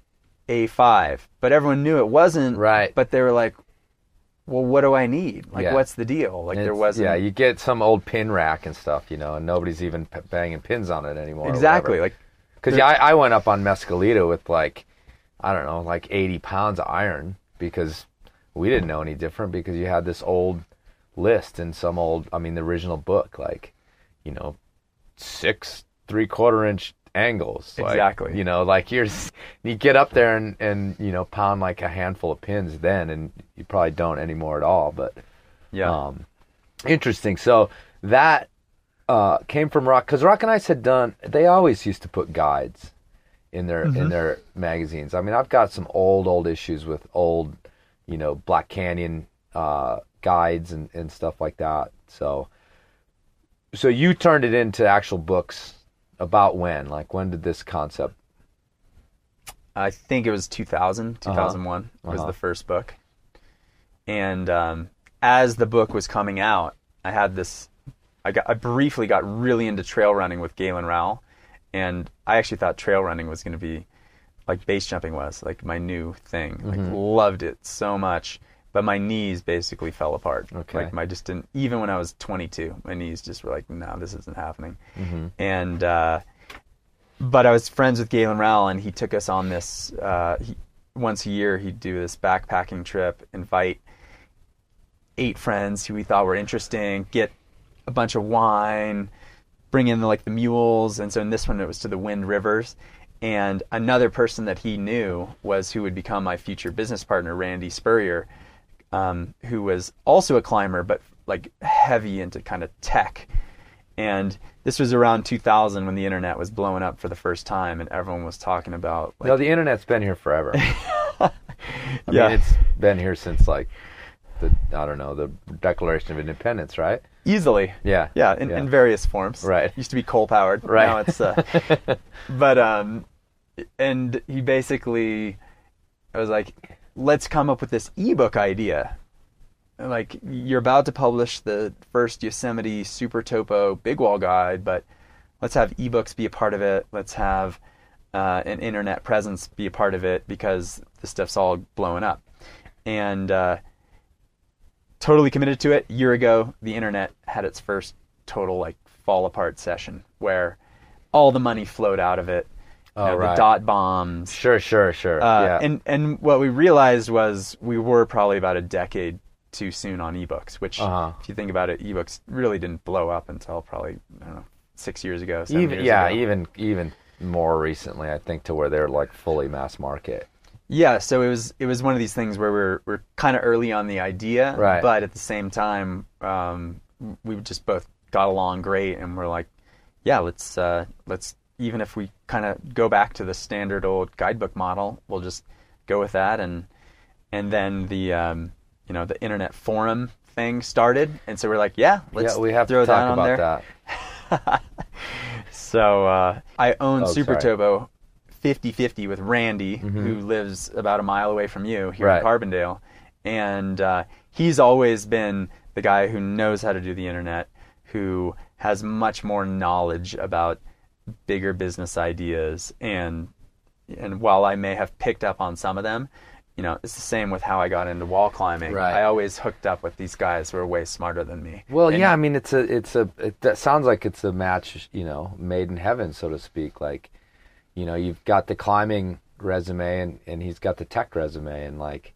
A5, but everyone knew it wasn't. Right. But they were like, well, what do I need? Like, Yeah. what's the deal? Like, there wasn't. Yeah, you get some old pin rack and stuff, you know, and nobody's even p- banging pins on it anymore. exactly. Like, because yeah, I, I went up on Mescalito with like I don't know, like 80 pounds of iron because we didn't know any different because you had this old list in some old, I mean, the original book, like you know, six three quarter inch angles. like, Exactly. you know, like you're you get up there and and you know pound like a handful of pins then, and you probably don't anymore at all, but. yeah. Um, interesting. So that uh, came from Rock because Rock and Ice had done. They always used to put guides in their in their magazines. I mean, I've got some old old issues with old, you know, Black Canyon uh, guides and and stuff like that. So, so you turned it into actual books about when? Like when did this concept? I think it was 2000, 2001 was Uh-huh. the first book. And um, as the book was coming out, I had this. I got. I briefly got really into trail running with Galen Rowell, and I actually thought trail running was going to be like base jumping was like my new thing. Like Mm-hmm. loved it so much, but my knees basically fell apart. Okay. Like my just didn't. Even when I was 22, my knees just were like, no, this isn't happening. Mm-hmm. And uh, but I was friends with Galen Rowell, and he took us on this. Uh, he, once a year, he'd do this backpacking trip, invite eight friends who we thought were interesting, get a bunch of wine, bring in like the mules, and so in this one it was to the Wind Rivers. And another person that he knew was who would become my future business partner, Randy Spurrier, um, who was also a climber, but like heavy into kind of tech. And this was around 2000 when the internet was blowing up for the first time, and everyone was talking about like, No, the internet's been here forever. I Yeah. mean, it's been here since like the I don't know the Declaration of Independence, right? easily. Yeah. Yeah, in, Yeah. in various forms. Right. It Used to be coal powered. Right. Now it's. Uh, but um, and he basically, I was like, let's come up with this ebook idea. Like you're about to publish the first Yosemite Super Topo Big Wall Guide, but let's have ebooks be a part of it. Let's have uh, an internet presence be a part of it because the stuff's all blowing up. And uh, totally committed to it. A year ago, the internet had its first total like fall apart session where all the money flowed out of it. you Oh, know, right. the dot bombs. Sure, sure, sure. Uh, yeah. And and what we realized was we were probably about a decade too soon on ebooks. Which, Uh-huh. if you think about it, ebooks really didn't blow up until probably I don't know six years ago. Seven even years yeah, ago. even even more recently, I think, to where they're like fully mass market. Yeah, so it was it was one of these things where we're we're kind of early on the idea, Right. but at the same time, um, we just both got along great, and we're like, yeah, let's uh, let's even if we kind of go back to the standard old guidebook model, we'll just go with that, and and then the um, you know the internet forum thing started, and so we're like, yeah, let's yeah, we have throw to talk that on about there. that. So uh, I own Oh, Super sorry. Topo 50-50 with Randy, who lives about a mile away from you here Right. in Carbondale, and uh, he's always been the guy who knows how to do the internet, who has much more knowledge about bigger business ideas, and and while I may have picked up on some of them. You know, it's the same with how I got into wall climbing. Right. I always hooked up with these guys who are way smarter than me. Well, And- yeah, I mean, it's a, it's a, it that sounds like it's a match, you know, made in heaven, so to speak. Like, you know, you've got the climbing resume, and and he's got the tech resume, and like,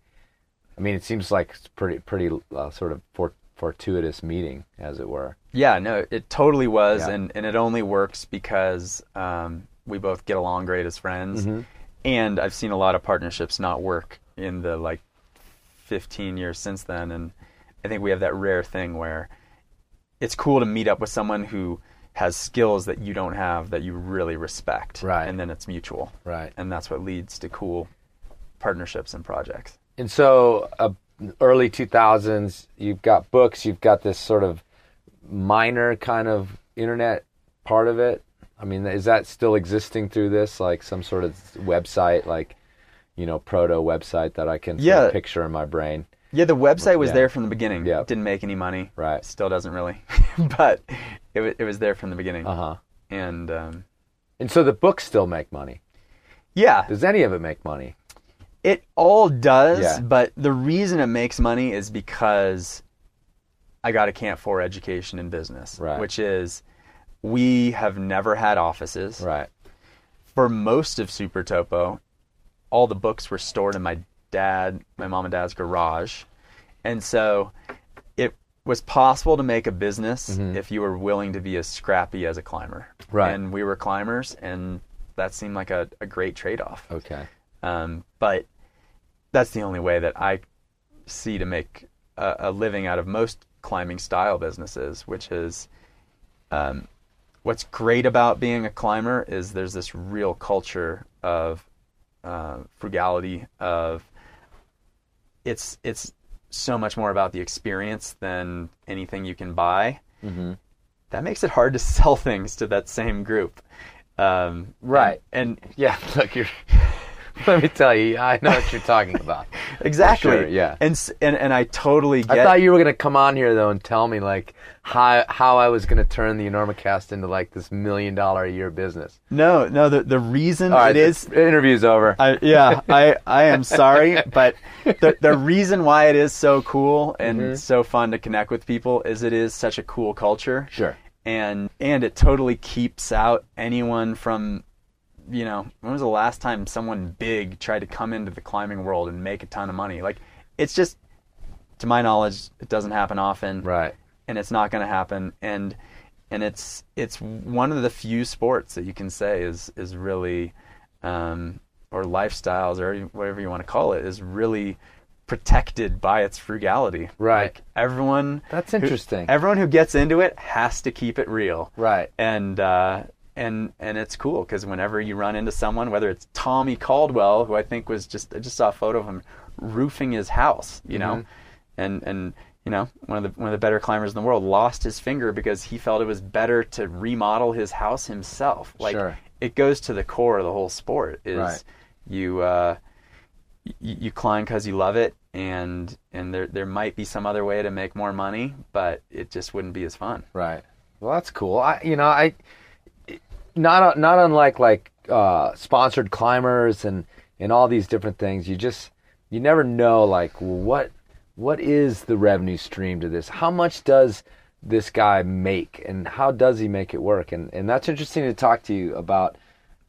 I mean, it seems like it's pretty, pretty uh, sort of fort, fortuitous meeting, as it were. Yeah, no, it totally was, Yeah. and, and it only works because um, we both get along great as friends. Mm-hmm. And I've seen a lot of partnerships not work in the like 15 years since then, and I think we have that rare thing where it's cool to meet up with someone who has skills that you don't have that you really respect, Right. And then it's mutual, Right. And that's what leads to cool partnerships and projects. And so, uh, early 2000s, you've got books, you've got this sort of minor kind of internet part of it. I mean, is that still existing through this, like some sort of website, like you know, proto website that I can sort of picture in my brain? Yeah, the website was Yeah. there from the beginning. Yeah. Didn't make any money. Right. Still doesn't really. but it, wa- it was there from the beginning. Uh huh. And um, And so the books still make money. yeah, Does any of it make money? it all does. Yeah. But the reason it makes money is because I got a Camp 4 education in business, Right. which is we have never had offices. Right. For most of Super Topo, all the books were stored in my dad, my mom and dad's garage. And so was possible to make a business if you were willing to be as scrappy as a climber. Mm-hmm. Right. And we were climbers, and that seemed like a, a great trade off. Okay. Um, but that's the only way that I see to make a, a living out of most climbing style businesses, which is um, what's great about being a climber is there's this real culture of uh, frugality of it's it's so much more about the experience than anything you can buy. Mm-hmm. That makes it hard to sell things to that same group. Um, Right. and, Yeah. Look, you're. Let me tell you, I know what you're talking about. Exactly. sure, yeah. And and and I totally get. I thought you were gonna come on here though and tell me like how how I was gonna turn the Enormocast into like this million dollar a year business. no, no. The the reason right, it is. the interview's over. I, yeah, I I am sorry, but the the reason why it is so cool and Mm-hmm. so fun to connect with people is it is such a cool culture. Sure. And and it totally keeps out anyone from. You know, when was the last time someone big tried to come into the climbing world and make a ton of money? Like, it's just, to my knowledge, it doesn't happen often. right. and it's not going to happen and and it's it's one of the few sports that you can say is is really um, or lifestyles or whatever you want to call it is really protected by its frugality Right. like everyone That's who- interesting. everyone who gets into it has to keep it real Right. and uh, and and it's cool because whenever you run into someone, whether it's Tommy Caldwell, who I think was just I just saw a photo of him roofing his house, you know, Mm-hmm. and and you know one of the one of the better climbers in the world lost his finger because he felt it was better to remodel his house himself. Like Sure. it goes to the core of the whole sport is Right. you uh, y- you climb because you love it and and there there might be some other way to make more money, but it just wouldn't be as fun. Right. Well, that's cool. I, you know, I not not unlike like uh, sponsored climbers and and all these different things. You just you never know like what what is the revenue stream to this? How much does this guy make, and how does he make it work? And and that's interesting to talk to you about.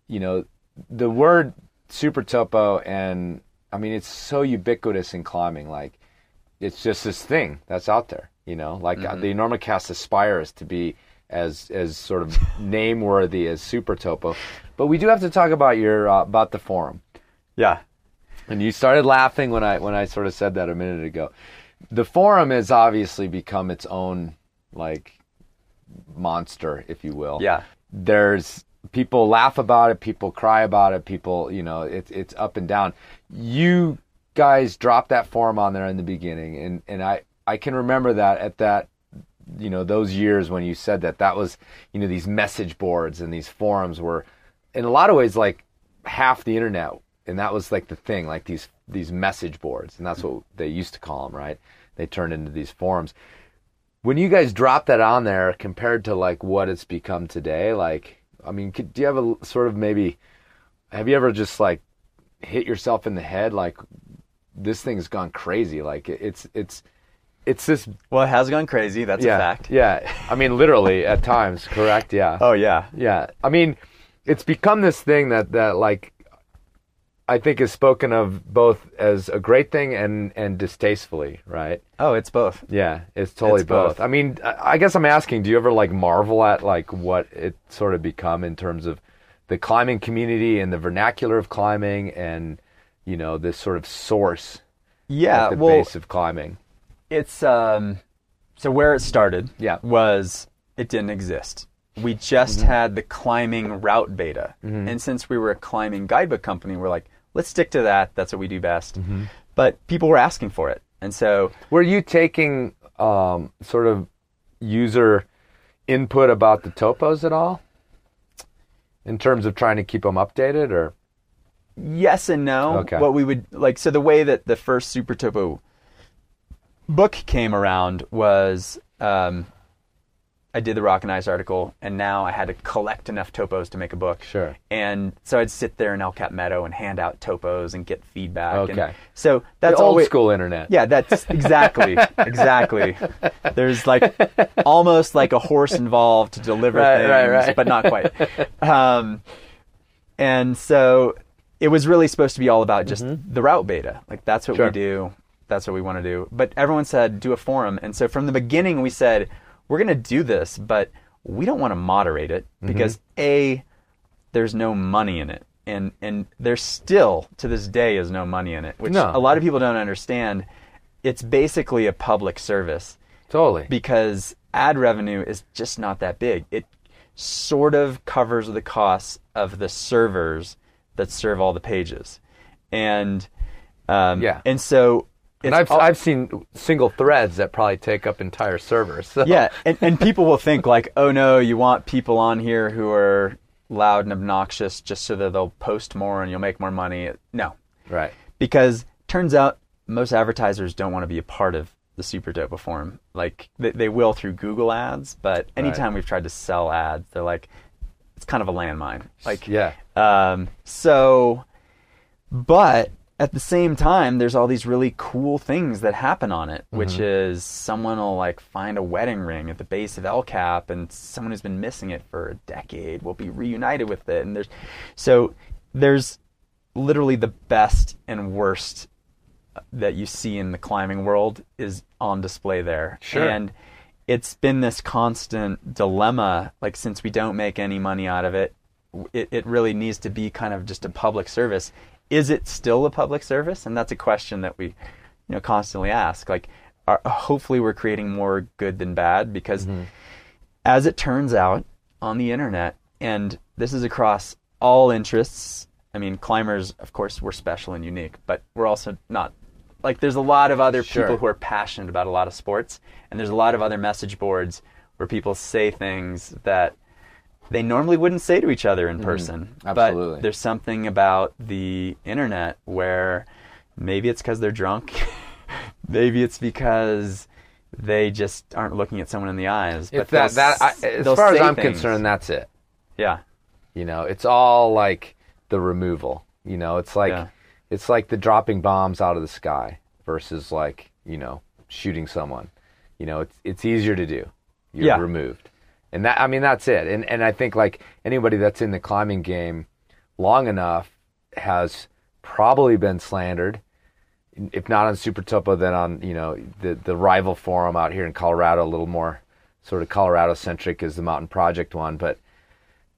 You know the word super topo and I mean it's so ubiquitous in climbing. Like it's just this thing that's out there. You know, like uh, the Enormocast aspires to be as as sort of name worthy as super topo. But we do have to talk about your uh, about the forum. Yeah. And you started laughing when I when I sort of said that a minute ago. The forum has obviously become its own like monster, if you will. Yeah. There's people laugh about it, people cry about it, people, you know, it's it's up and down. You guys dropped that forum on there in the beginning and and I I can remember that at that you know those years when you said that that was you know these message boards and these forums were in a lot of ways like half the internet and that was like the thing like these these message boards and that's what they used to call them right? They turned into these forums. When you guys dropped that on there compared to like what it's become today like i mean could, do you have a sort of maybe have you ever just like hit yourself in the head like this thing's gone crazy like it's it's it's this Well, it has gone crazy. That's yeah a fact. yeah i mean literally at times correct yeah Oh yeah. yeah i mean it's become this thing that that like i think is spoken of both as a great thing and and distastefully right Oh, it's both. yeah it's totally It's both. both. i mean I, I guess i'm asking do you ever like marvel at like what it sort of become in terms of the climbing community and the vernacular of climbing and you know this sort of source Yeah. at the well, base of climbing it's um. So where it started, Yeah. was it didn't exist. We just Mm-hmm. had the climbing route beta, and since we were a climbing guidebook company, we're like, let's stick to that. That's what we do best. Mm-hmm. But people were asking for it, and so Were you taking um, sort of user input about the topos at all? In terms of trying to keep them updated, or yes and no. Okay. What we would like, so the way that the first Super Topo book came around was um, I did the Rock and Ice article, and now I had to collect enough topos to make a book. Sure. And so I'd sit there in El Cap Meadow and hand out topos and get feedback. and Okay. so that's the old always, school internet? Yeah, that's exactly, exactly. There's like almost like a horse involved to deliver Right, things, right, right. but not quite. Um, and so it was really supposed to be all about just the route beta. Like that's what Mm-hmm. Sure. we do. That's what we want to do. But everyone said do a forum, and so from the beginning we said we're going to do this, but we don't want to moderate it Mm-hmm. because a there's no money in it, and and there still to this day is no money in it, which No. a lot of people don't understand. It's basically a public service Totally. because ad revenue is just not that big. It sort of covers the costs of the servers that serve all the pages, and um, Yeah. and so and I've all- I've seen single threads that probably take up entire servers. So. yeah, and, and people will think like, oh no, you want people on here who are loud and obnoxious just so that they'll post more and you'll make more money. No, Right. because turns out most advertisers don't want to be a part of the SuperTopo forum. Like they, they will through Google ads, but anytime we've tried to sell ads, they're like, it's kind of a landmine. Like, Yeah. um, so, but at the same time, there's all these really cool things that happen on it, which mm-hmm. is someone will like find a wedding ring at the base of El Cap, and someone who's been missing it for a decade will be reunited with it, and there's so there's literally the best and worst uh, that you see in the climbing world is on display there. Sure. And it's been this constant dilemma, like since we don't make any money out of it, it, it really needs to be kind of just a public service. Is it still a public service? And that's a question that we, you know, constantly ask. Like, are, hopefully we're creating more good than bad because mm-hmm. as it turns out on the internet, and this is across all interests. I mean, climbers, of course, we're special and unique, but we're also not. Like, there's a lot of other Sure. people who are passionate about a lot of sports, and there's a lot of other message boards where people say things that they normally wouldn't say to each other in person. Mm-hmm. absolutely. But there's something about the internet where maybe it's because they're drunk, maybe it's because they just aren't looking at someone in the eyes. If but that that I, as far as I'm things. concerned, that's it. yeah, You know, it's all like the removal. You know, it's like Yeah. it's like the dropping bombs out of the sky versus like you know shooting someone. You know, it's it's easier to do. You're Yeah. removed, and that I mean that's it. And and I think like anybody that's in the climbing game long enough has probably been slandered. If not on Super Topo, then on you know the the rival forum out here in Colorado, a little more sort of Colorado centric is the Mountain Project one, but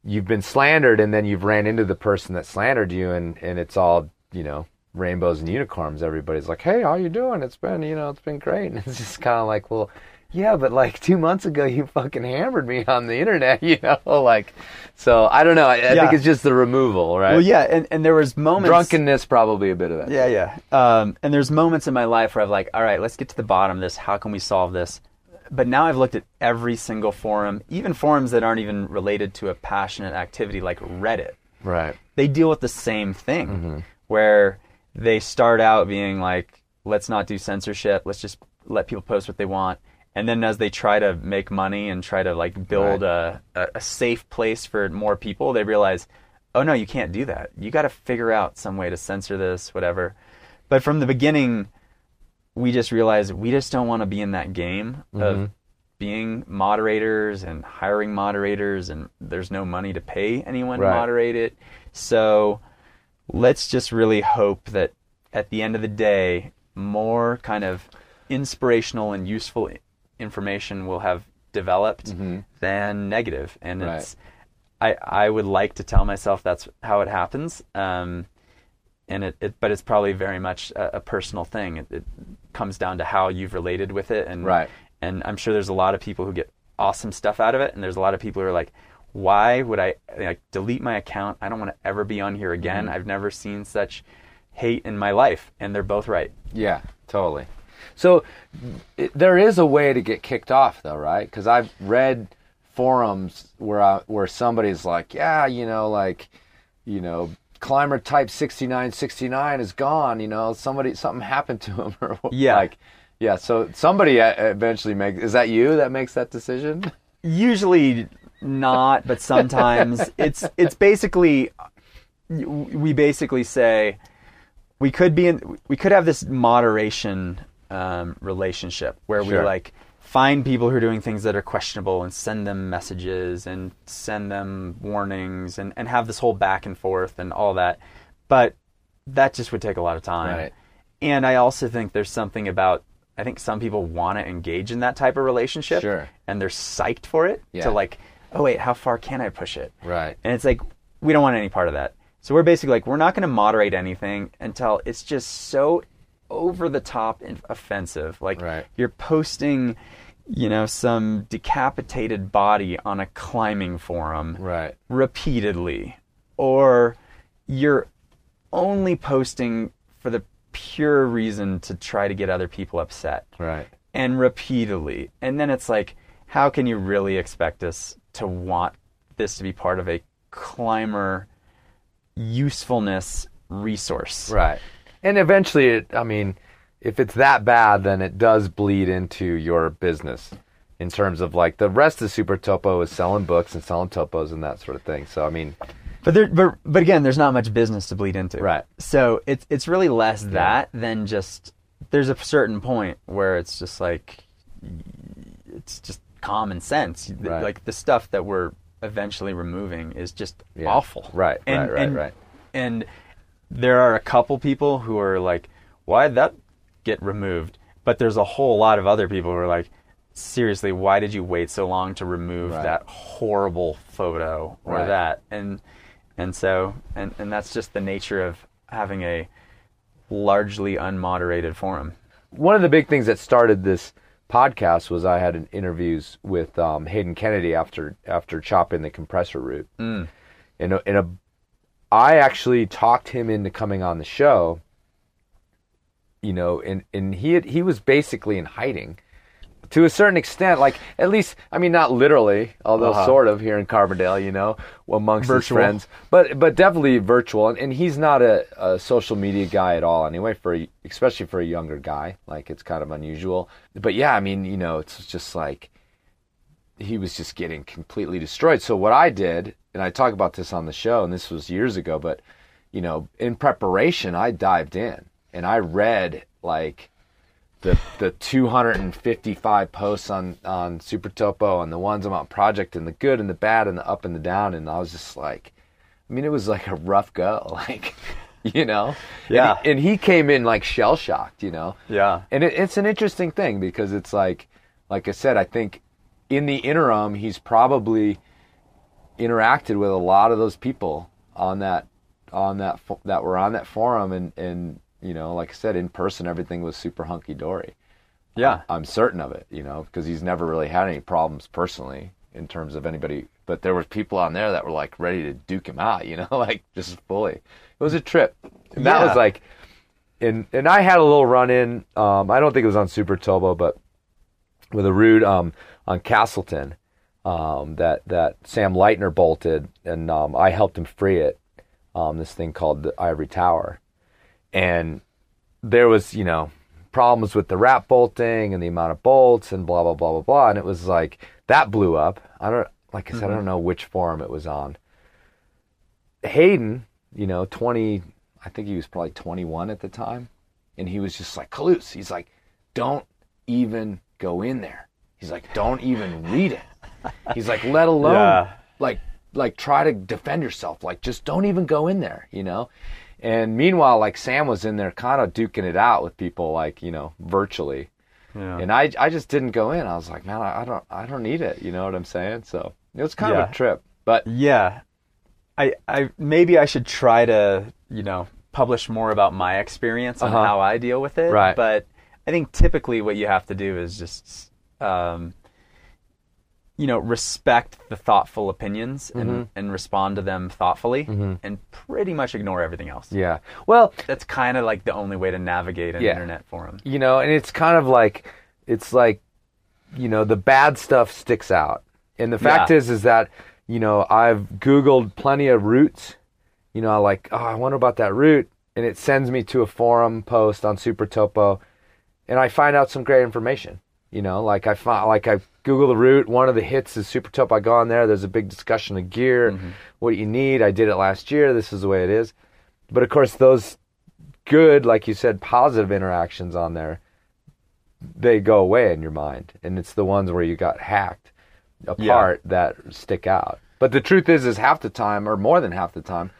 you've been slandered and then you've ran into the person that slandered you and and it's all you know rainbows and unicorns everybody's like hey how you doing it's been you know it's been great and it's just kind of like well yeah but like two months ago you fucking hammered me on the internet you know like so i don't know i, I Yeah. think it's just the removal right Well, yeah, and, and there was moments. drunkenness probably a bit of it Yeah, yeah. Um, and there's moments in my life where I'm like, all right, let's get to the bottom of this. How can we solve this? But now I've looked at every single forum, even forums that aren't even related to a passionate activity like Reddit. right They deal with the same thing, Mm-hmm. where they start out being like, let's not do censorship. Let's just let people post what they want. And then as they try to make money and try to like build a, a, a safe place for more people, they realize, oh no, you can't do that. You got to figure out some way to censor this, whatever. But from the beginning, we just realized we just don't want to be in that game of mm-hmm. being moderators and hiring moderators, and there's no money to pay anyone Right. to moderate it. So let's just really hope that at the end of the day, more kind of inspirational and useful information will have developed than negative. And Right. it's, I, I would like to tell myself that's how it happens. Um, and it, it, but it's probably very much a, a personal thing. It, it comes down to how you've related with it, and Right. and I'm sure there's a lot of people who get awesome stuff out of it, and there's a lot of people who are like, why would I like delete my account? I don't want to ever be on here again. Mm-hmm. I've never seen such hate in my life, and they're both right. Yeah, totally. So it, there is a way to get kicked off, though, right? Because I've read forums where I, where somebody's like, yeah, you know, like, you know, climber type sixty nine sixty nine is gone. You know, somebody something happened to him, or Yeah. like, yeah. So somebody uh, eventually makes. Is that you that makes that decision? Usually not, but sometimes it's it's basically we basically say we could be in we could have this moderation um, relationship where Sure. we like find people who are doing things that are questionable and send them messages and send them warnings and, and have this whole back and forth and all that but that just would take a lot of time Right. and i also think there's something about i think some people want to engage in that type of relationship Sure. and they're psyched for it Yeah. to like oh wait how far can i push it Right. and it's like, we don't want any part of that. So we're basically like, we're not going to moderate anything until it's just so over the top and offensive. Like, Right. you're posting, you know, some decapitated body on a climbing forum Right. repeatedly, or you're only posting for the pure reason to try to get other people upset Right. and repeatedly. And then it's like, how can you really expect us to want this to be part of a climber usefulness resource? Right. And eventually, it, I mean, if it's that bad, then it does bleed into your business in terms of like the rest of Super Topo is selling books and selling topos and that sort of thing. So, I mean, But there, but but again, there's not much business to bleed into. Right. So it's it's really less that than just there's a certain point where it's just like it's just common sense. Right. Like the stuff that we're eventually removing is just Yeah. awful. Right, And, right, right, and, right. And there are a couple people who are like, why did that get removed? But there's a whole lot of other people who are like, seriously, why did you wait so long to remove Right. that horrible photo or Right. that? And and so and and that's just the nature of having a largely unmoderated forum. one of the big things that started this podcast was I had an interviews with um, Hayden Kennedy after after chopping the compressor route. Mm. In a, in a, I actually talked him into coming on the show. You know, and and he had, he was basically in hiding to a certain extent. Like at least, I mean, not literally, although Uh-huh. sort of here in Carbondale. You know, amongst his Virtual. friends, but but definitely virtual. And, and he's not a, a social media guy at all. Anyway, for a, especially for a younger guy, like it's kind of unusual. But yeah, I mean, you know, it's just like he was just getting completely destroyed. So what I did, and I talk about this on the show, and this was years ago, but you know, in preparation, I dived in and I read like the the 255 posts on on Super Topo and the ones about Project and the good and the bad and the up and the down, and I was just like, I mean, it was like a rough go, like, you know. Yeah. And, and he came in like shell shocked, you know. Yeah. And it, it's an interesting thing because it's like, like I said, I think in the interim, he's probably interacted with a lot of those people on that, on that, that were on that forum, and and you know, like I said, in person, everything was super hunky dory. Yeah. I'm certain of it, you know, because he's never really had any problems personally in terms of anybody. But there were people on there that were like ready to duke him out, you know, like just fully. It was a trip. And that was like, and and I had a little run in. Um, I don't think it was on SuperTopo, but with a rude um, on Castleton um, that that Sam Lightner bolted, and um, I helped him free it. Um, this thing called the Ivory Tower, and there was you know problems with the rap bolting and the amount of bolts and blah blah blah blah blah, and it was like that blew up. I don't like I said I don't know which forum it was on. Hayden, you know, twenty, I think he was probably twenty one at the time, and he was just like Kalus. He's like, don't even go in there. He's like, don't even read it. He's like, let alone Yeah. like like try to defend yourself. Like just don't even go in there, you know? And meanwhile, like Sam was in there kind of duking it out with people like, you know, virtually. Yeah. And I I just didn't go in. I was like, man, I, I don't I don't need it. You know what I'm saying? So it was kind of a trip. But Yeah. I I maybe I should try to, you know, publish more about my experience on Uh-huh. how I deal with it. Right. But I think typically what you have to do is just um you know, respect the thoughtful opinions and, Mm-hmm. and respond to them thoughtfully and pretty much ignore everything else. yeah. Well, That's kind of like the only way to navigate an Yeah. internet forum. you know, and it's kind of like it's like you know the bad stuff sticks out, and the fact Yeah. is is that you know I've Googled plenty of routes. You know, I like oh I wonder about that route, and it sends me to a forum post on Super Topo, and I find out some great information. You know, like I find like I Google the route. One of the hits is Super Topo. I go on there. There's a big discussion of gear, mm-hmm. what you need. I did it last year. This is the way it is. But of course, those good, like you said, positive interactions on there, they go away in your mind, and it's the ones where you got hacked apart that stick out. But the truth is, is half the time, or more than half the time,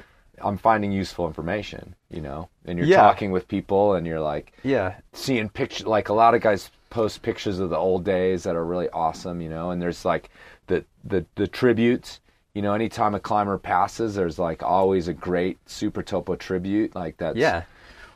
I'm finding useful information. You know, and you're Yeah. talking with people, and you're like Yeah. seeing pictures. Like a lot of guys post pictures of the old days that are really awesome. You know, and there's like the the the tributes. You know, anytime a climber passes, there's like always a great Super Topo tribute. Like that's Yeah.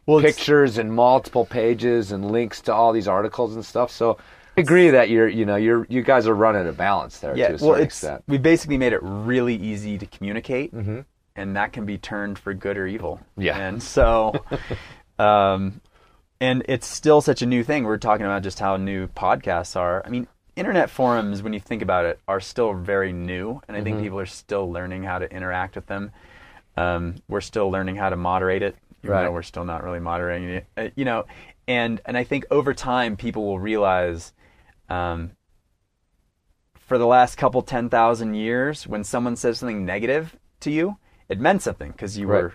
Well, pictures and multiple pages and links to all these articles and stuff. So I agree that you're, you know, you're, you guys are running a balance there yeah, to a well, certain it's extent. we basically made it really easy to communicate, and that can be turned for good or evil. Yeah. and so, um, and it's still such a new thing. We're talking about just how new podcasts are. I mean, internet forums, when you think about it, are still very new, and I think people are still learning how to interact with them. Um, we're still learning how to moderate it, even Right. though we're still not really moderating it. Uh, you know, and and I think over time people will realize. Um, for the last couple 10,000 years, when someone says something negative to you, it meant something because you Right. were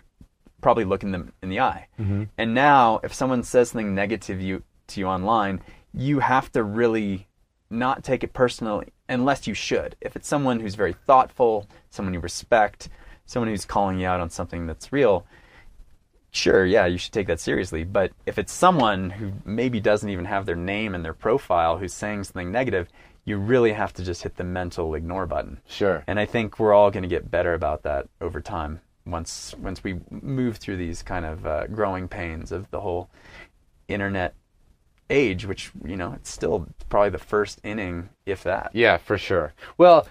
probably looking them in the eye. Mm-hmm. And now, if someone says something negative you, to you online, you have to really not take it personally unless you should. If it's someone who's very thoughtful, someone you respect, someone who's calling you out on something that's real, sure, yeah, you should take that seriously. But if it's someone who maybe doesn't even have their name in their profile who's saying something negative, you really have to just hit the mental ignore button. Sure. And I think we're all going to get better about that over time once once we move through these kind of uh, growing pains of the whole internet age, which you know it's still probably the first inning, if that. Yeah, for sure. Well,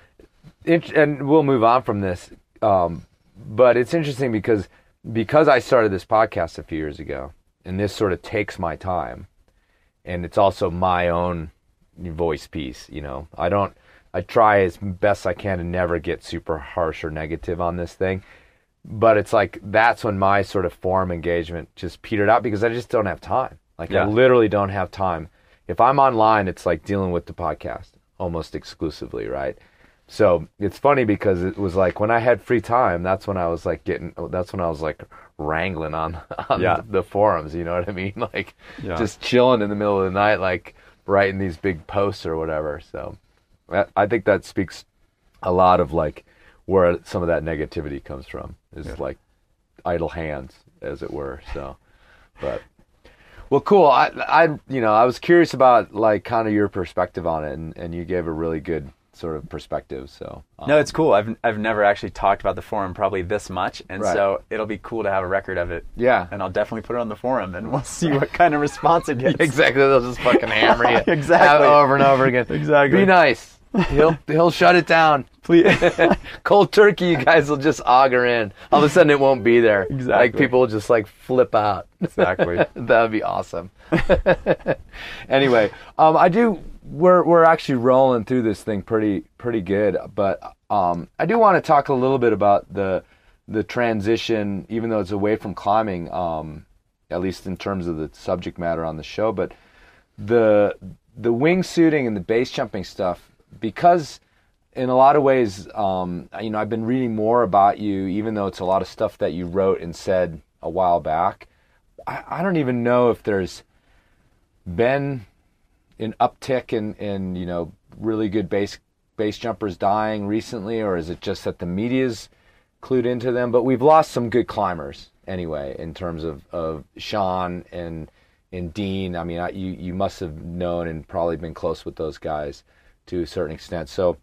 it, and we'll move on from this. Um, but it's interesting because because I started this podcast a few years ago, and this sort of takes my time, and it's also my own voice piece. You know, I don't. I try as best I can to never get super harsh or negative on this thing. But it's like that's when my sort of forum engagement just petered out because I just don't have time. Like Yeah. I literally don't have time. If I'm online, it's like dealing with the podcast almost exclusively, right? So it's funny because it was like when I had free time, that's when I was like getting, that's when I was like wrangling on, on Yeah. the, the forums. You know what I mean? Like Yeah. just chilling in the middle of the night, like writing these big posts or whatever. So I think that speaks a lot of like where some of that negativity comes from. Is like idle hands, as it were. So, but well, cool. I, I, you know, I was curious about like kind of your perspective on it, and, and you gave a really good sort of perspective. So, um, No, it's cool. I've I've never actually talked about the forum probably this much, and Right. so it'll be cool to have a record of it. Yeah. and I'll definitely put it on the forum, and we'll see what kind of response it gets. exactly. They'll just fucking hammer you Exactly. over and over again. Exactly. Be nice. He'll he'll shut it down. Please. Cold turkey, you guys will just auger in. All of a sudden, it won't be there. Exactly. Like people will just like flip out. Exactly. that would be awesome. anyway, um, I do. We're we're actually rolling through this thing pretty pretty good, but um, I do want to talk a little bit about the the transition, even though it's away from climbing, um, at least in terms of the subject matter on the show. But the the wingsuiting and the base jumping stuff, because in a lot of ways, um, you know, I've been reading more about you, even though it's a lot of stuff that you wrote and said a while back. I, I don't even know if there's been an uptick in, in you know really good base base jumpers dying recently, or is it just that the media's clued into them? But we've lost some good climbers anyway in terms of, of Sean and and Dean. I mean, I, you you must have known and probably been close with those guys to a certain extent. So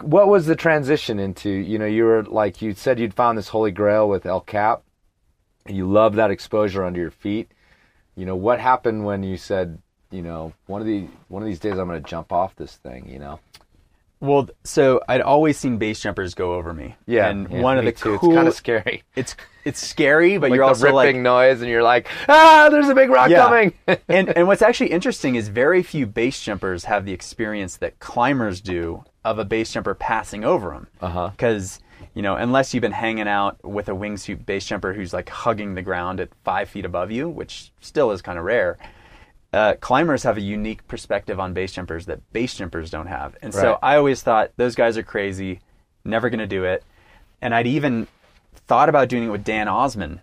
what was the transition into you know you were like you said you'd found this holy grail with el cap. You love that exposure under your feet. You know what happened when you said you know one of the one of these days i'm going to jump off this thing you know well, so I'd always seen base jumpers go over me. Yeah, and yeah, one of the too. cool. it's kind of scary It's it's scary, but like you're also ripping like noise and you're like ah there's a big rock Yeah. coming and and what's actually interesting is very few base jumpers have the experience that climbers do of a base jumper passing over them. Uh-huh. Because you know, unless you've been hanging out with a wingsuit base jumper who's like hugging the ground at five feet above you, which still is kind of rare. Uh, climbers have a unique perspective on base jumpers that base jumpers don't have, and so I always thought those guys are crazy, never going to do it. And I'd even thought about doing it with Dan Osman.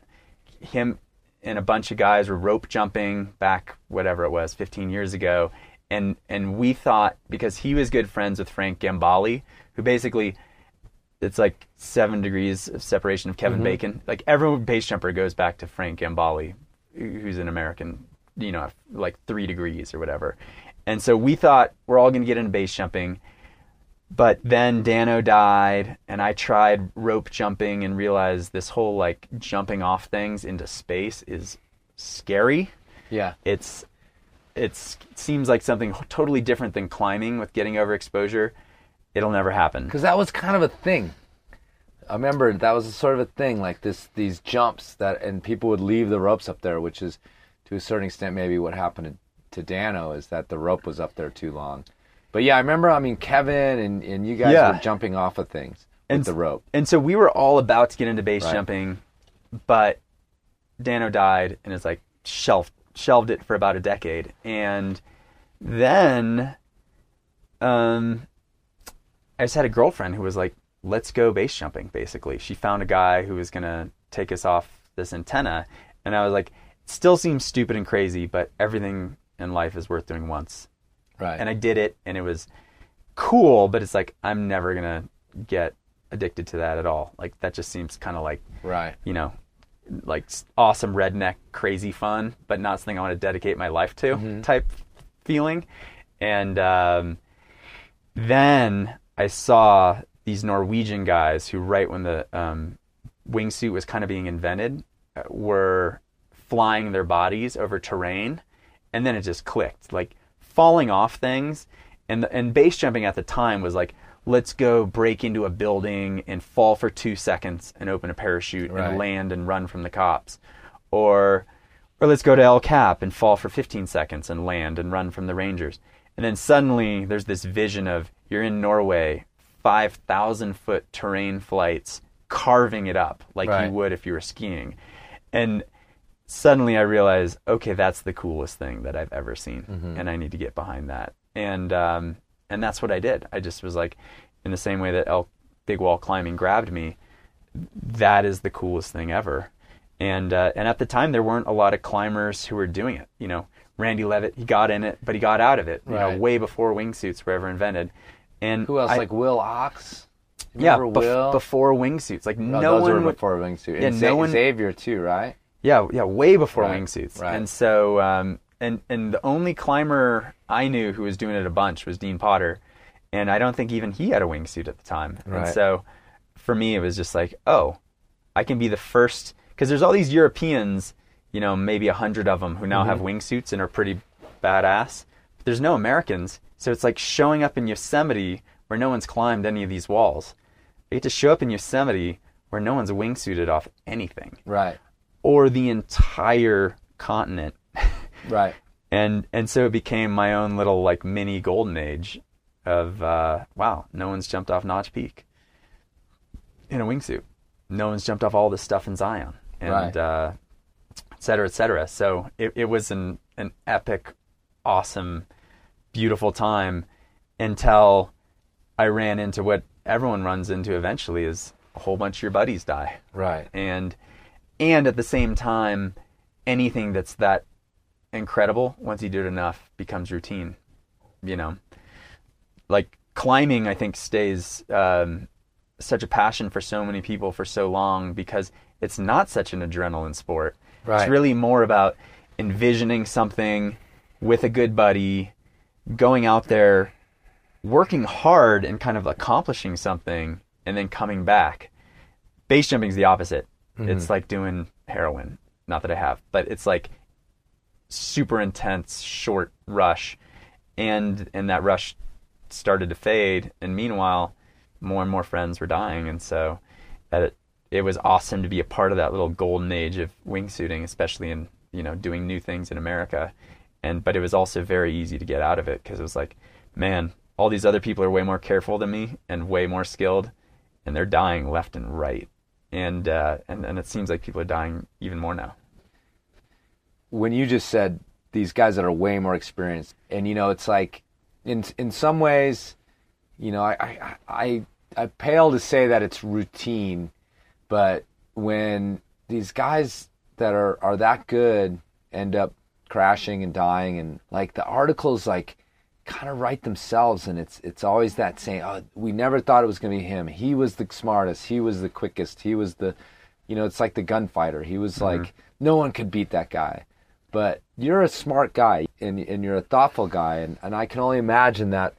Him and a bunch of guys were rope jumping back whatever it was 15 years ago. And and we thought because he was good friends with Frank Gambalie who basically it's like 7 degrees of separation of Kevin Bacon. Like every base jumper goes back to Frank Gambalie who- who's an American you know like 3 degrees or whatever and so we thought we're all going to get into base jumping but then Dano died, and I tried rope jumping and realized this whole like jumping off things into space is scary. yeah It's it's it seems like something totally different than climbing with getting over exposure. It'll never happen. because that was kind of a thing. I remember that was sort of a thing, like this these jumps that, and people would leave the ropes up there, which is to a certain extent maybe what happened to, to Dano is that the rope was up there too long. But yeah, I remember. I mean, Kevin and, and you guys Yeah. were jumping off of things with And- the rope. And so we were all about to get into base Right. jumping, but Dano died and it's like shelved shelved it for about a decade. And then um I just had a girlfriend who was like, let's go base jumping, basically. She found a guy who was gonna take us off this antenna and I was like, still seems stupid and crazy, but everything in life is worth doing once Right. and I did it, and it was cool. But it's like I'm never gonna get addicted to that at all. Like that just seems kind of like right. you know, like awesome redneck crazy fun, but not something I want to dedicate my life to type feeling. And um, then I saw these Norwegian guys who, right when the um, wingsuit was kind of being invented, uh, were flying their bodies over terrain, and then it just clicked, like falling off things. And and base jumping at the time was like, let's go break into a building and fall for two seconds and open a parachute Right. and land and run from the cops, or or let's go to El Cap and fall for 15 seconds and land and run from the Rangers. And then suddenly there's this vision of you're in Norway, 5,000 foot terrain flights, carving it up like Right. you would if you were skiing. And suddenly I realized, okay, that's the coolest thing that I've ever seen, and I need to get behind that. And um, and that's what I did. I just was like, in the same way that elk big wall climbing grabbed me, that is the coolest thing ever. And uh, and at the time there weren't a lot of climbers who were doing it. You know, Randy Leavitt, he got in it, but he got out of it. You know, Right. way before wingsuits were ever invented. And Who else? I- like Will Oxx. yeah, bef- Will? before wingsuits. Like Oh, no those one were before wingsuit. Yeah, And no Xa- one- Xavier too, right? Yeah, yeah, way before Right, wingsuits. right. And so, um, and and the only climber I knew who was doing it a bunch was Dean Potter, and I don't think even he had a wingsuit at the time. Right. And so, for me, it was just like, oh, I can be the first because there's all these Europeans, you know, maybe a hundred of them who now have Mm-hmm. wingsuits and are pretty badass. But there's no Americans, so it's like showing up in Yosemite where no one's climbed any of these walls. I get to show up in Yosemite where no one's wingsuited off anything Right. Or the entire continent. Right. And and so it became my own little like mini golden age of uh, wow, no one's jumped off Notch Peak in a wingsuit. No one's jumped off all this stuff in Zion, and Right. uh, et cetera, et cetera. So it, it was an an epic, awesome, beautiful time until I ran into what everyone runs into eventually is a whole bunch of your buddies die Right. and and at the same time anything that's that incredible once you do it enough becomes routine you know like climbing i think stays um, such a passion for so many people for so long because it's not such an adrenaline sport Right. it's really more about envisioning something with a good buddy going out there working hard and kind of accomplishing something and then coming back base jumping is the opposite. It's mm-hmm. like doing heroin. Not that I have, but it's like super intense, short rush, and and that rush started to fade. And meanwhile, more and more friends were dying, and so that it, it was awesome to be a part of that little golden age of wingsuiting, especially in you know doing new things in America. And but it was also very easy to get out of it because it was like, man, all these other people are way more careful than me and way more skilled, and they're dying left and right. And uh, and and it seems like people are dying even more now. when you just said these guys that are way more experienced, and you know, it's like in in some ways, you know, I I I, I pale to say that it's routine, but when these guys that are are that good end up crashing and dying, and like the articles like kind of write themselves and it's it's always that saying oh we never thought it was going to be him. He was the smartest. He was the quickest. He was the you know it's like the gunfighter. He was mm-hmm. like no one could beat that guy. But you're a smart guy and, and you're a thoughtful guy and, and I can only imagine that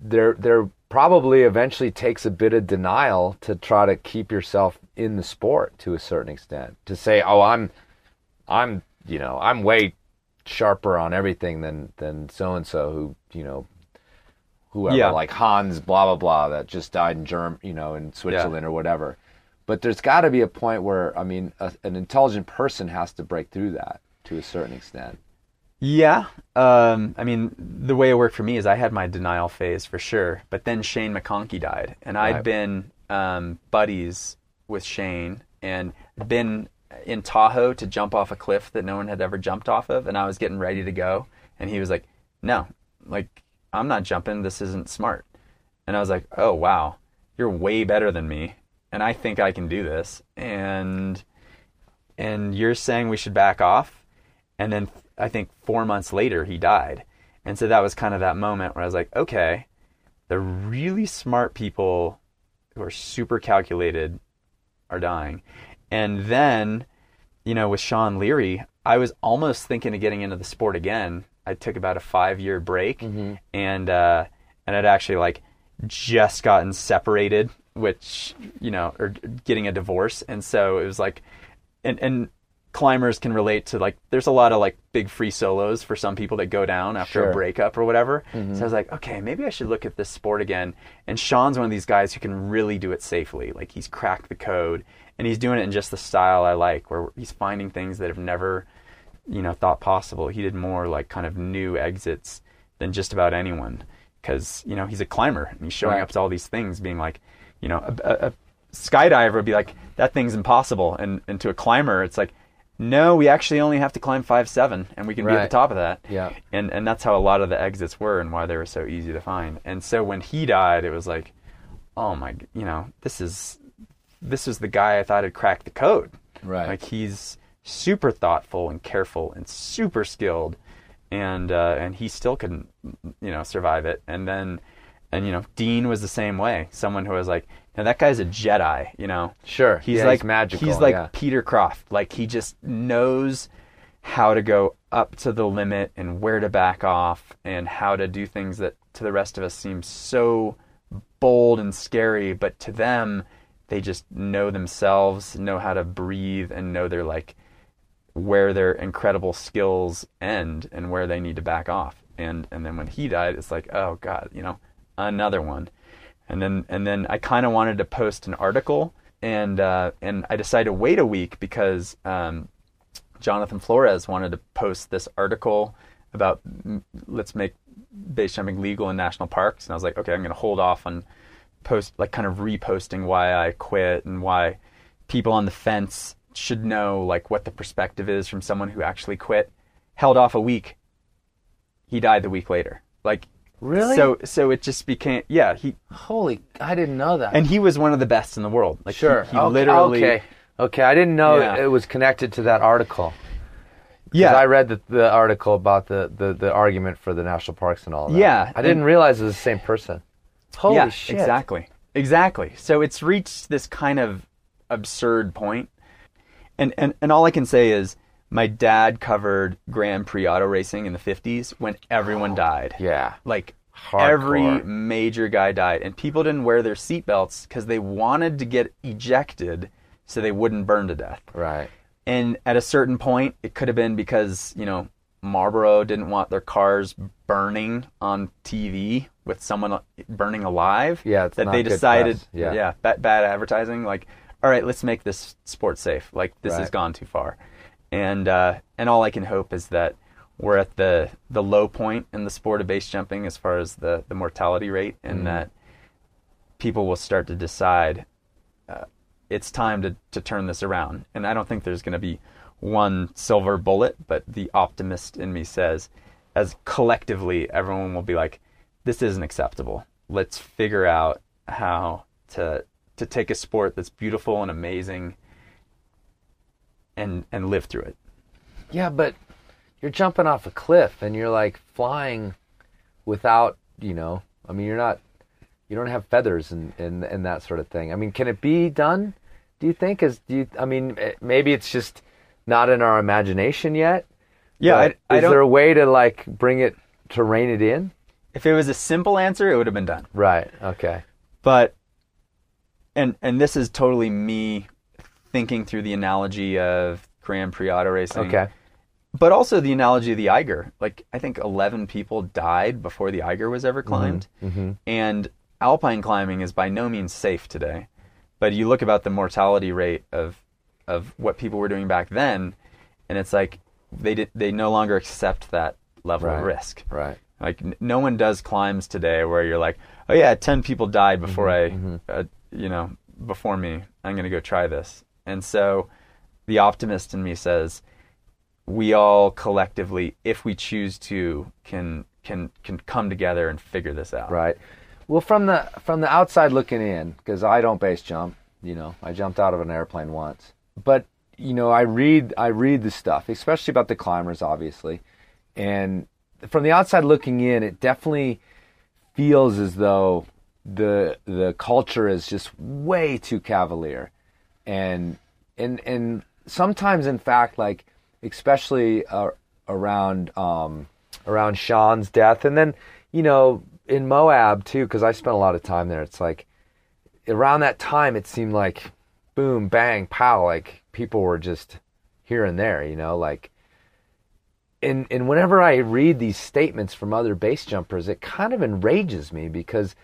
there there probably eventually takes a bit of denial to try to keep yourself in the sport to a certain extent. To say oh I'm I'm you know I'm way sharper on everything than than so and so who you know whoever Yeah. like Hans blah blah blah that just died in Germ you know in Switzerland or whatever but there's got to be a point where I mean a, an intelligent person has to break through that to a certain extent Yeah. Um, I mean, the way it worked for me is I had my denial phase for sure, but then Shane McConkey died, and i had Right. been um, buddies with Shane and been in Tahoe to jump off a cliff that no one had ever jumped off of, and I was getting ready to go, and he was like, "No, like I'm not jumping. This isn't smart." And I was like, "Oh wow, you're way better than me, and I think I can do this." And and you're saying we should back off and then I think four months later he died. And so that was kind of that moment where I was like, okay, the really smart people who are super calculated are dying. And then, you know, with Sean Leary, I was almost thinking of getting into the sport again. I took about a five year break and uh and I'd actually like just gotten separated, which, you know, or getting a divorce. And so it was like and and climbers can relate to like there's a lot of like big free solos for some people that go down after Sure. a breakup or whatever. Mm-hmm. So I was like, okay, maybe I should look at this sport again. And Sean's one of these guys who can really do it safely. Like he's cracked the code and he's doing it in just the style I like where he's finding things that have never you know thought possible. He did more like kind of new exits than just about anyone because you know he's a climber and he's showing Right. up to all these things being like you know a, a, a skydiver would be like that thing's impossible and and to a climber it's like no we actually only have to climb five seven and we can be at the top of that. Yeah. and and that's how a lot of the exits were and why they were so easy to find. And so when he died it was like oh my you know this is this was the guy I thought had cracked the code. Right. like he's super thoughtful and careful and super skilled and uh, and he still couldn't you know survive it. And then and you know Dean was the same way. Someone who was like and that guy's a Jedi, you know. Sure. He's Yeah, like he's magical, He's like yeah. Peter Croft. Like he just knows how to go up to the limit and where to back off and how to do things that to the rest of us seem so bold and scary, but to them they just know themselves, know how to breathe and know they're like where their incredible skills end and where they need to back off. And and then when he died, it's like, oh god, you know, another one. And then and then I kind of wanted to post an article, and uh, and I decided to wait a week because um, Jonathan Flores wanted to post this article about mm, let's make base jumping legal in national parks, and I was like, okay, I'm going to hold off on post like kind of reposting why I quit and why people on the fence should know like what the perspective is from someone who actually quit. Held off a week. He died the week later. Like Really? So so it just became yeah he Holy, I didn't know that. and he was one of the best in the world. Like sure. he, okay. literally Okay. Okay. I didn't know Yeah. it was connected to that article. yeah I read the, the article about the, the, the argument for the national parks and all that. Yeah, I didn't and- realize it was the same person. Holy yeah, shit. Exactly. Exactly. So it's reached this kind of absurd point. And, and and all I can say is my dad covered Grand Prix auto racing in the 50s when everyone died. Yeah. Like Hardcore. every major guy died and people didn't wear their seatbelts cuz they wanted to get ejected so they wouldn't burn to death. Right. And at a certain point, it could have been because, you know, Marlboro didn't want their cars burning on TV with someone uh, burning alive. Yeah, that they decided, press. Yeah. yeah, bad, bad advertising. Like, all right, let's make this sport safe. Like, this has gone too far. And uh, and all I can hope is that we're at the the low point in the sport of base jumping as far as the the mortality rate, and that people will start to decide uh, it's time to, to turn this around. And I don't think there's going to be one silver bullet, but the optimist in me says, as collectively, everyone will be like, this isn't acceptable. Let's figure out how to to take a sport that's beautiful and amazing and and live through it. Yeah, but you're jumping off a cliff and you're like flying without, you know, I mean, you're not, you don't have feathers and, and, and that sort of thing. I mean, can it be done? Do you think? Is do you? I mean, eh, maybe it's just not in our imagination yet. Yeah, I- I is don't- there a way to like bring it to rein it in? If it was a simple answer, it would have been done. Right. Okay. but and and this is totally me thinking through the analogy of Grand Prix auto racing. Okay. But also the analogy of the Eiger. Like I think 11 people died before the Eiger was ever climbed. And alpine climbing is by no means safe today. But you look about the mortality rate of of what people were doing back then and it's like they did they no longer accept that level Right. of risk. Right. Like n- no one does climbs today where you're like, oh yeah, ten people died before Mm-hmm, I, uh, you know, before me. I'm gonna go try this. And so, the optimist in me says, we all collectively, if we choose to, can can can come together and figure this out. Right. Well, from the from the outside looking in, because I don't base jump. You know, I jumped out of an airplane once, but you know, I read I read the stuff, especially about the climbers, obviously, and from the outside looking in, it definitely feels as though the the culture is just way too cavalier, and and and sometimes, in fact, like especially uh, around um, around Sean's death, and then you know in Moab too, because I spent a lot of time there. It's like around that time, it seemed like boom, bang, pow, like people were just here and there, you know, like. And and whenever I read these statements from other base jumpers, it kind of enrages me because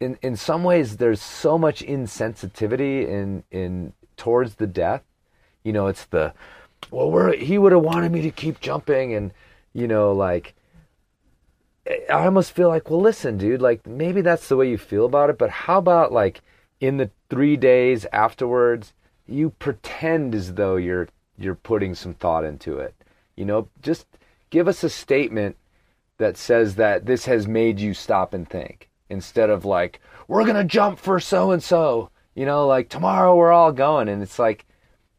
in in some ways there's so much insensitivity in in towards the death. You know, it's the well, we're, he would have wanted me to keep jumping, and you know, like I almost feel like, well, listen, dude, like maybe that's the way you feel about it, but how about like in the three days afterwards, you pretend as though you're you're putting some thought into it. You know, just give us a statement that says that this has made you stop and think instead of like we're gonna jump for so and so. You know, like tomorrow we're all going, and it's like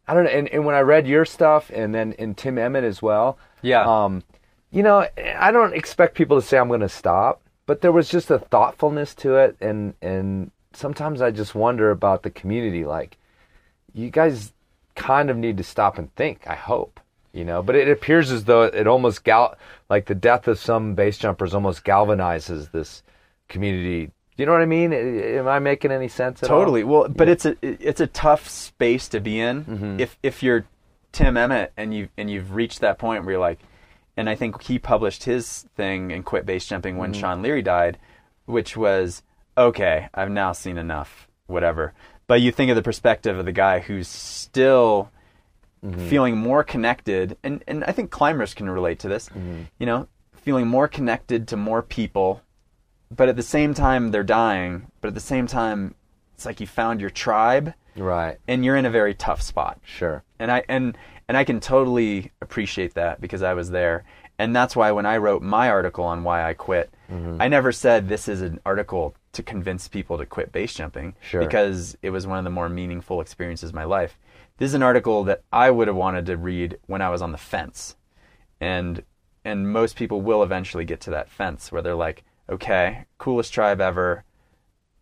I don't know. And, and when I read your stuff, and then in Tim Emmett as well, Yeah. um, you know, I don't expect people to say I'm going to stop, but there was just a thoughtfulness to it, and and sometimes I just wonder about the community. Like, you guys kind of need to stop and think. I hope you know. But it appears as though it almost gal like the death of some base jumpers almost galvanizes this community. You know what I mean? Am I making any sense at totally. all? Well, but it's a it's a tough space to be in. Mm-hmm. If if you're Tim Emmett and you and you've reached that point where you're like, and I think he published his thing and quit base jumping when mm-hmm. Sean Leary died, which was okay. I've now seen enough. Whatever. But you think of the perspective of the guy who's still mm-hmm. feeling more connected, and and I think climbers can relate to this. You know, feeling more connected to more people but at the same time they're dying but at the same time it's like you found your tribe Right. and you're in a very tough spot Sure. and i and and i can totally appreciate that because i was there and that's why when i wrote my article on why i quit mm-hmm. i never said this is an article to convince people to quit base jumping Sure. because it was one of the more meaningful experiences of my life this is an article that i would have wanted to read when i was on the fence and and most people will eventually get to that fence where they're like okay coolest tribe ever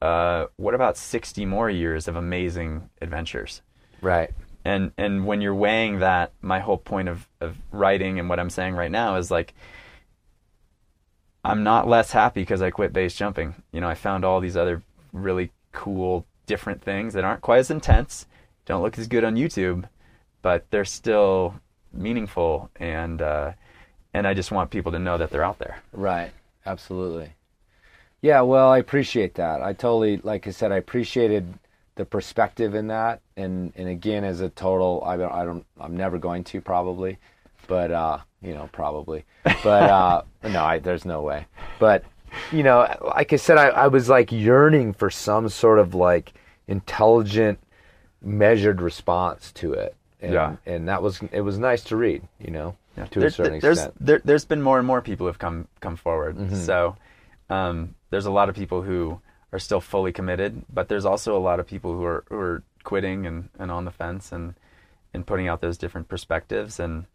uh, what about 60 more years of amazing adventures Right. and and when you're weighing that my whole point of, of writing and what i'm saying right now is like i'm not less happy because i quit base jumping you know i found all these other really cool different things that aren't quite as intense don't look as good on youtube but they're still meaningful and uh, and i just want people to know that they're out there Right. Absolutely. Yeah, well, I appreciate that. I totally, like I said, I appreciated the perspective in that, and and again, as a total, I don't, I don't, I'm never going to probably, but uh, you know, probably, but uh, no, I, there's no way. But you know, like I said, I, I was like yearning for some sort of like intelligent, measured response to it, and, Yeah. and that was it was nice to read, you know, to There- a certain there's, extent. There, there's been more and more people who've come come forward. Mm-hmm. So um, there's a lot of people who are still fully committed, but there's also a lot of people who are who are quitting and, and on the fence and and putting out those different perspectives and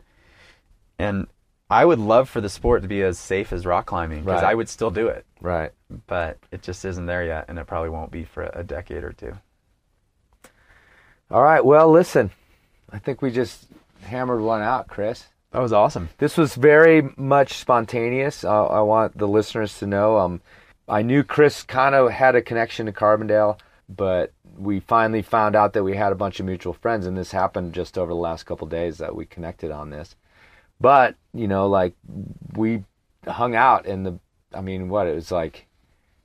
and I would love for the sport to be as safe as rock climbing because Right. I would still do it, Right. but it just isn't there yet, and it probably won't be for a decade or two. All right. Well, listen, I think we just hammered one out, Chris. That was awesome. This was very much spontaneous. Uh, I want the listeners to know. Um, I knew Chris kind of had a connection to Carbondale, but we finally found out that we had a bunch of mutual friends, and this happened just over the last couple days that we connected on this. But you know, like we hung out in the. I mean, what it was like,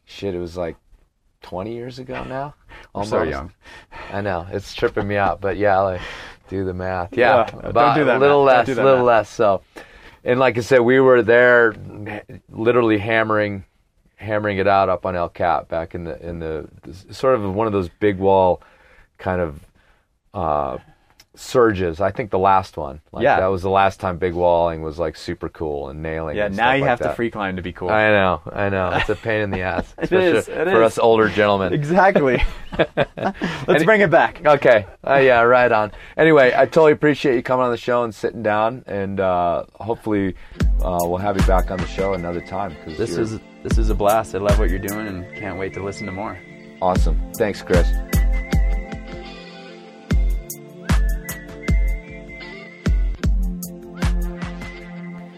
shit. It was like twenty years ago now. We're so young. I know it's tripping me out, but yeah, like do the math. Yeah, Yeah, don't about do that a little math. Less, do that little math. less. So, and like I said, we were there, literally hammering, hammering it out up on El Cap back in the in the sort of one of those big wall kind of uh, surges. I think the last one. Like, Yeah. that was the last time big walling was like super cool and nailing. Yeah, and now stuff you like have that. to free climb to be cool. I know, I know. It's a pain in the ass, It especially is, it for is. us older gentlemen. Exactly. Let's bring it back. Okay. Uh, yeah, right on. Anyway, I totally appreciate you coming on the show and sitting down, and uh, hopefully uh, we'll have you back on the show another time. Cause This is this is a blast. I love what you're doing and can't wait to listen to more. awesome. Thanks, Chris.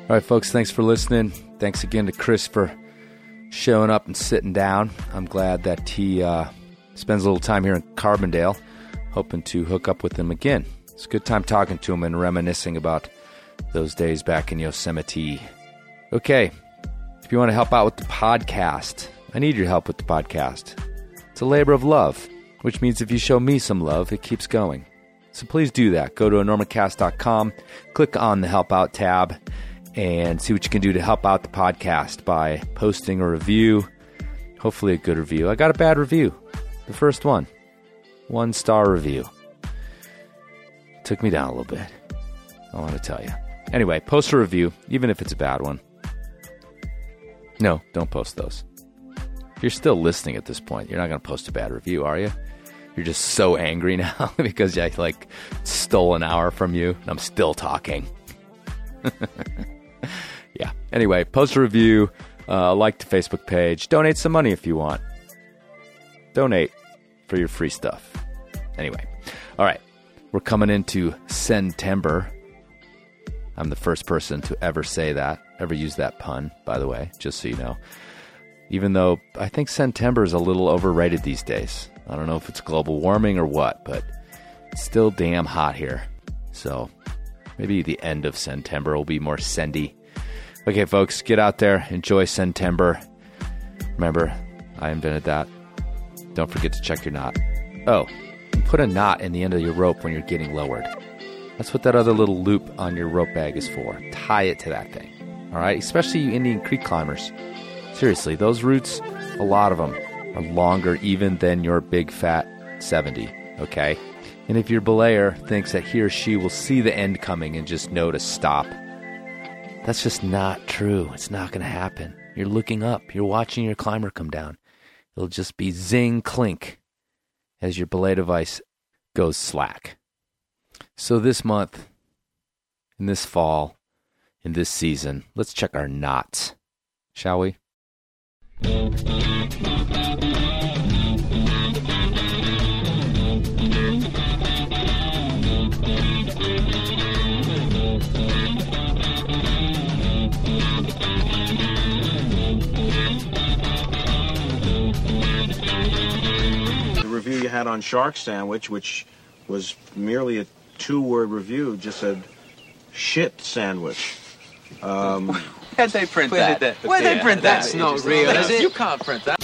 All right, folks, thanks for listening. Thanks again to Chris for showing up and sitting down. I'm glad that he uh, spends a little time here in Carbondale, hoping to hook up with him again. It's a good time talking to him and reminiscing about those days back in Yosemite. Okay, if you want to help out with the podcast, I need your help with the podcast. It's a labor of love, which means if you show me some love, it keeps going. So please do that. Go to enormocast.com, click on the Help Out tab, and see what you can do to help out the podcast by posting a review. Hopefully, a good review. I got a bad review. The first one. One star review. Took me down a little bit. I want to tell you. Anyway, post a review, even if it's a bad one. No, don't post those. You're still listening at this point. You're not going to post a bad review, are you? You're just so angry now because I like stole an hour from you and I'm still talking. yeah. Anyway, post a review, uh, like the Facebook page, donate some money if you want. Donate. for your free stuff. Anyway, all right, we're coming into September. I'm the first person to ever say that, ever use that pun, by the way, just so you know. Even though I think September is a little overrated these days. I don't know if it's global warming or what, but it's still damn hot here. So maybe the end of September will be more sendy. Okay, folks, get out there, enjoy September. Remember, I invented that. Don't forget to check your knot. Oh, put a knot in the end of your rope when you're getting lowered. That's what that other little loop on your rope bag is for. Tie it to that thing. All right, especially you Indian Creek climbers. Seriously, those routes, a lot of them are longer even than your big fat 70, okay? And if your belayer thinks that he or she will see the end coming and just know to stop, that's just not true. It's not going to happen. You're looking up, you're watching your climber come down. It'll just be zing clink as your belay device goes slack. So this month, in this fall, in this season, let's check our knots, shall we? You had on Shark Sandwich, which was merely a two-word review, just said "shit sandwich." Um, Where'd they print that? Where'd they print that? That's not real, is it? You can't print that.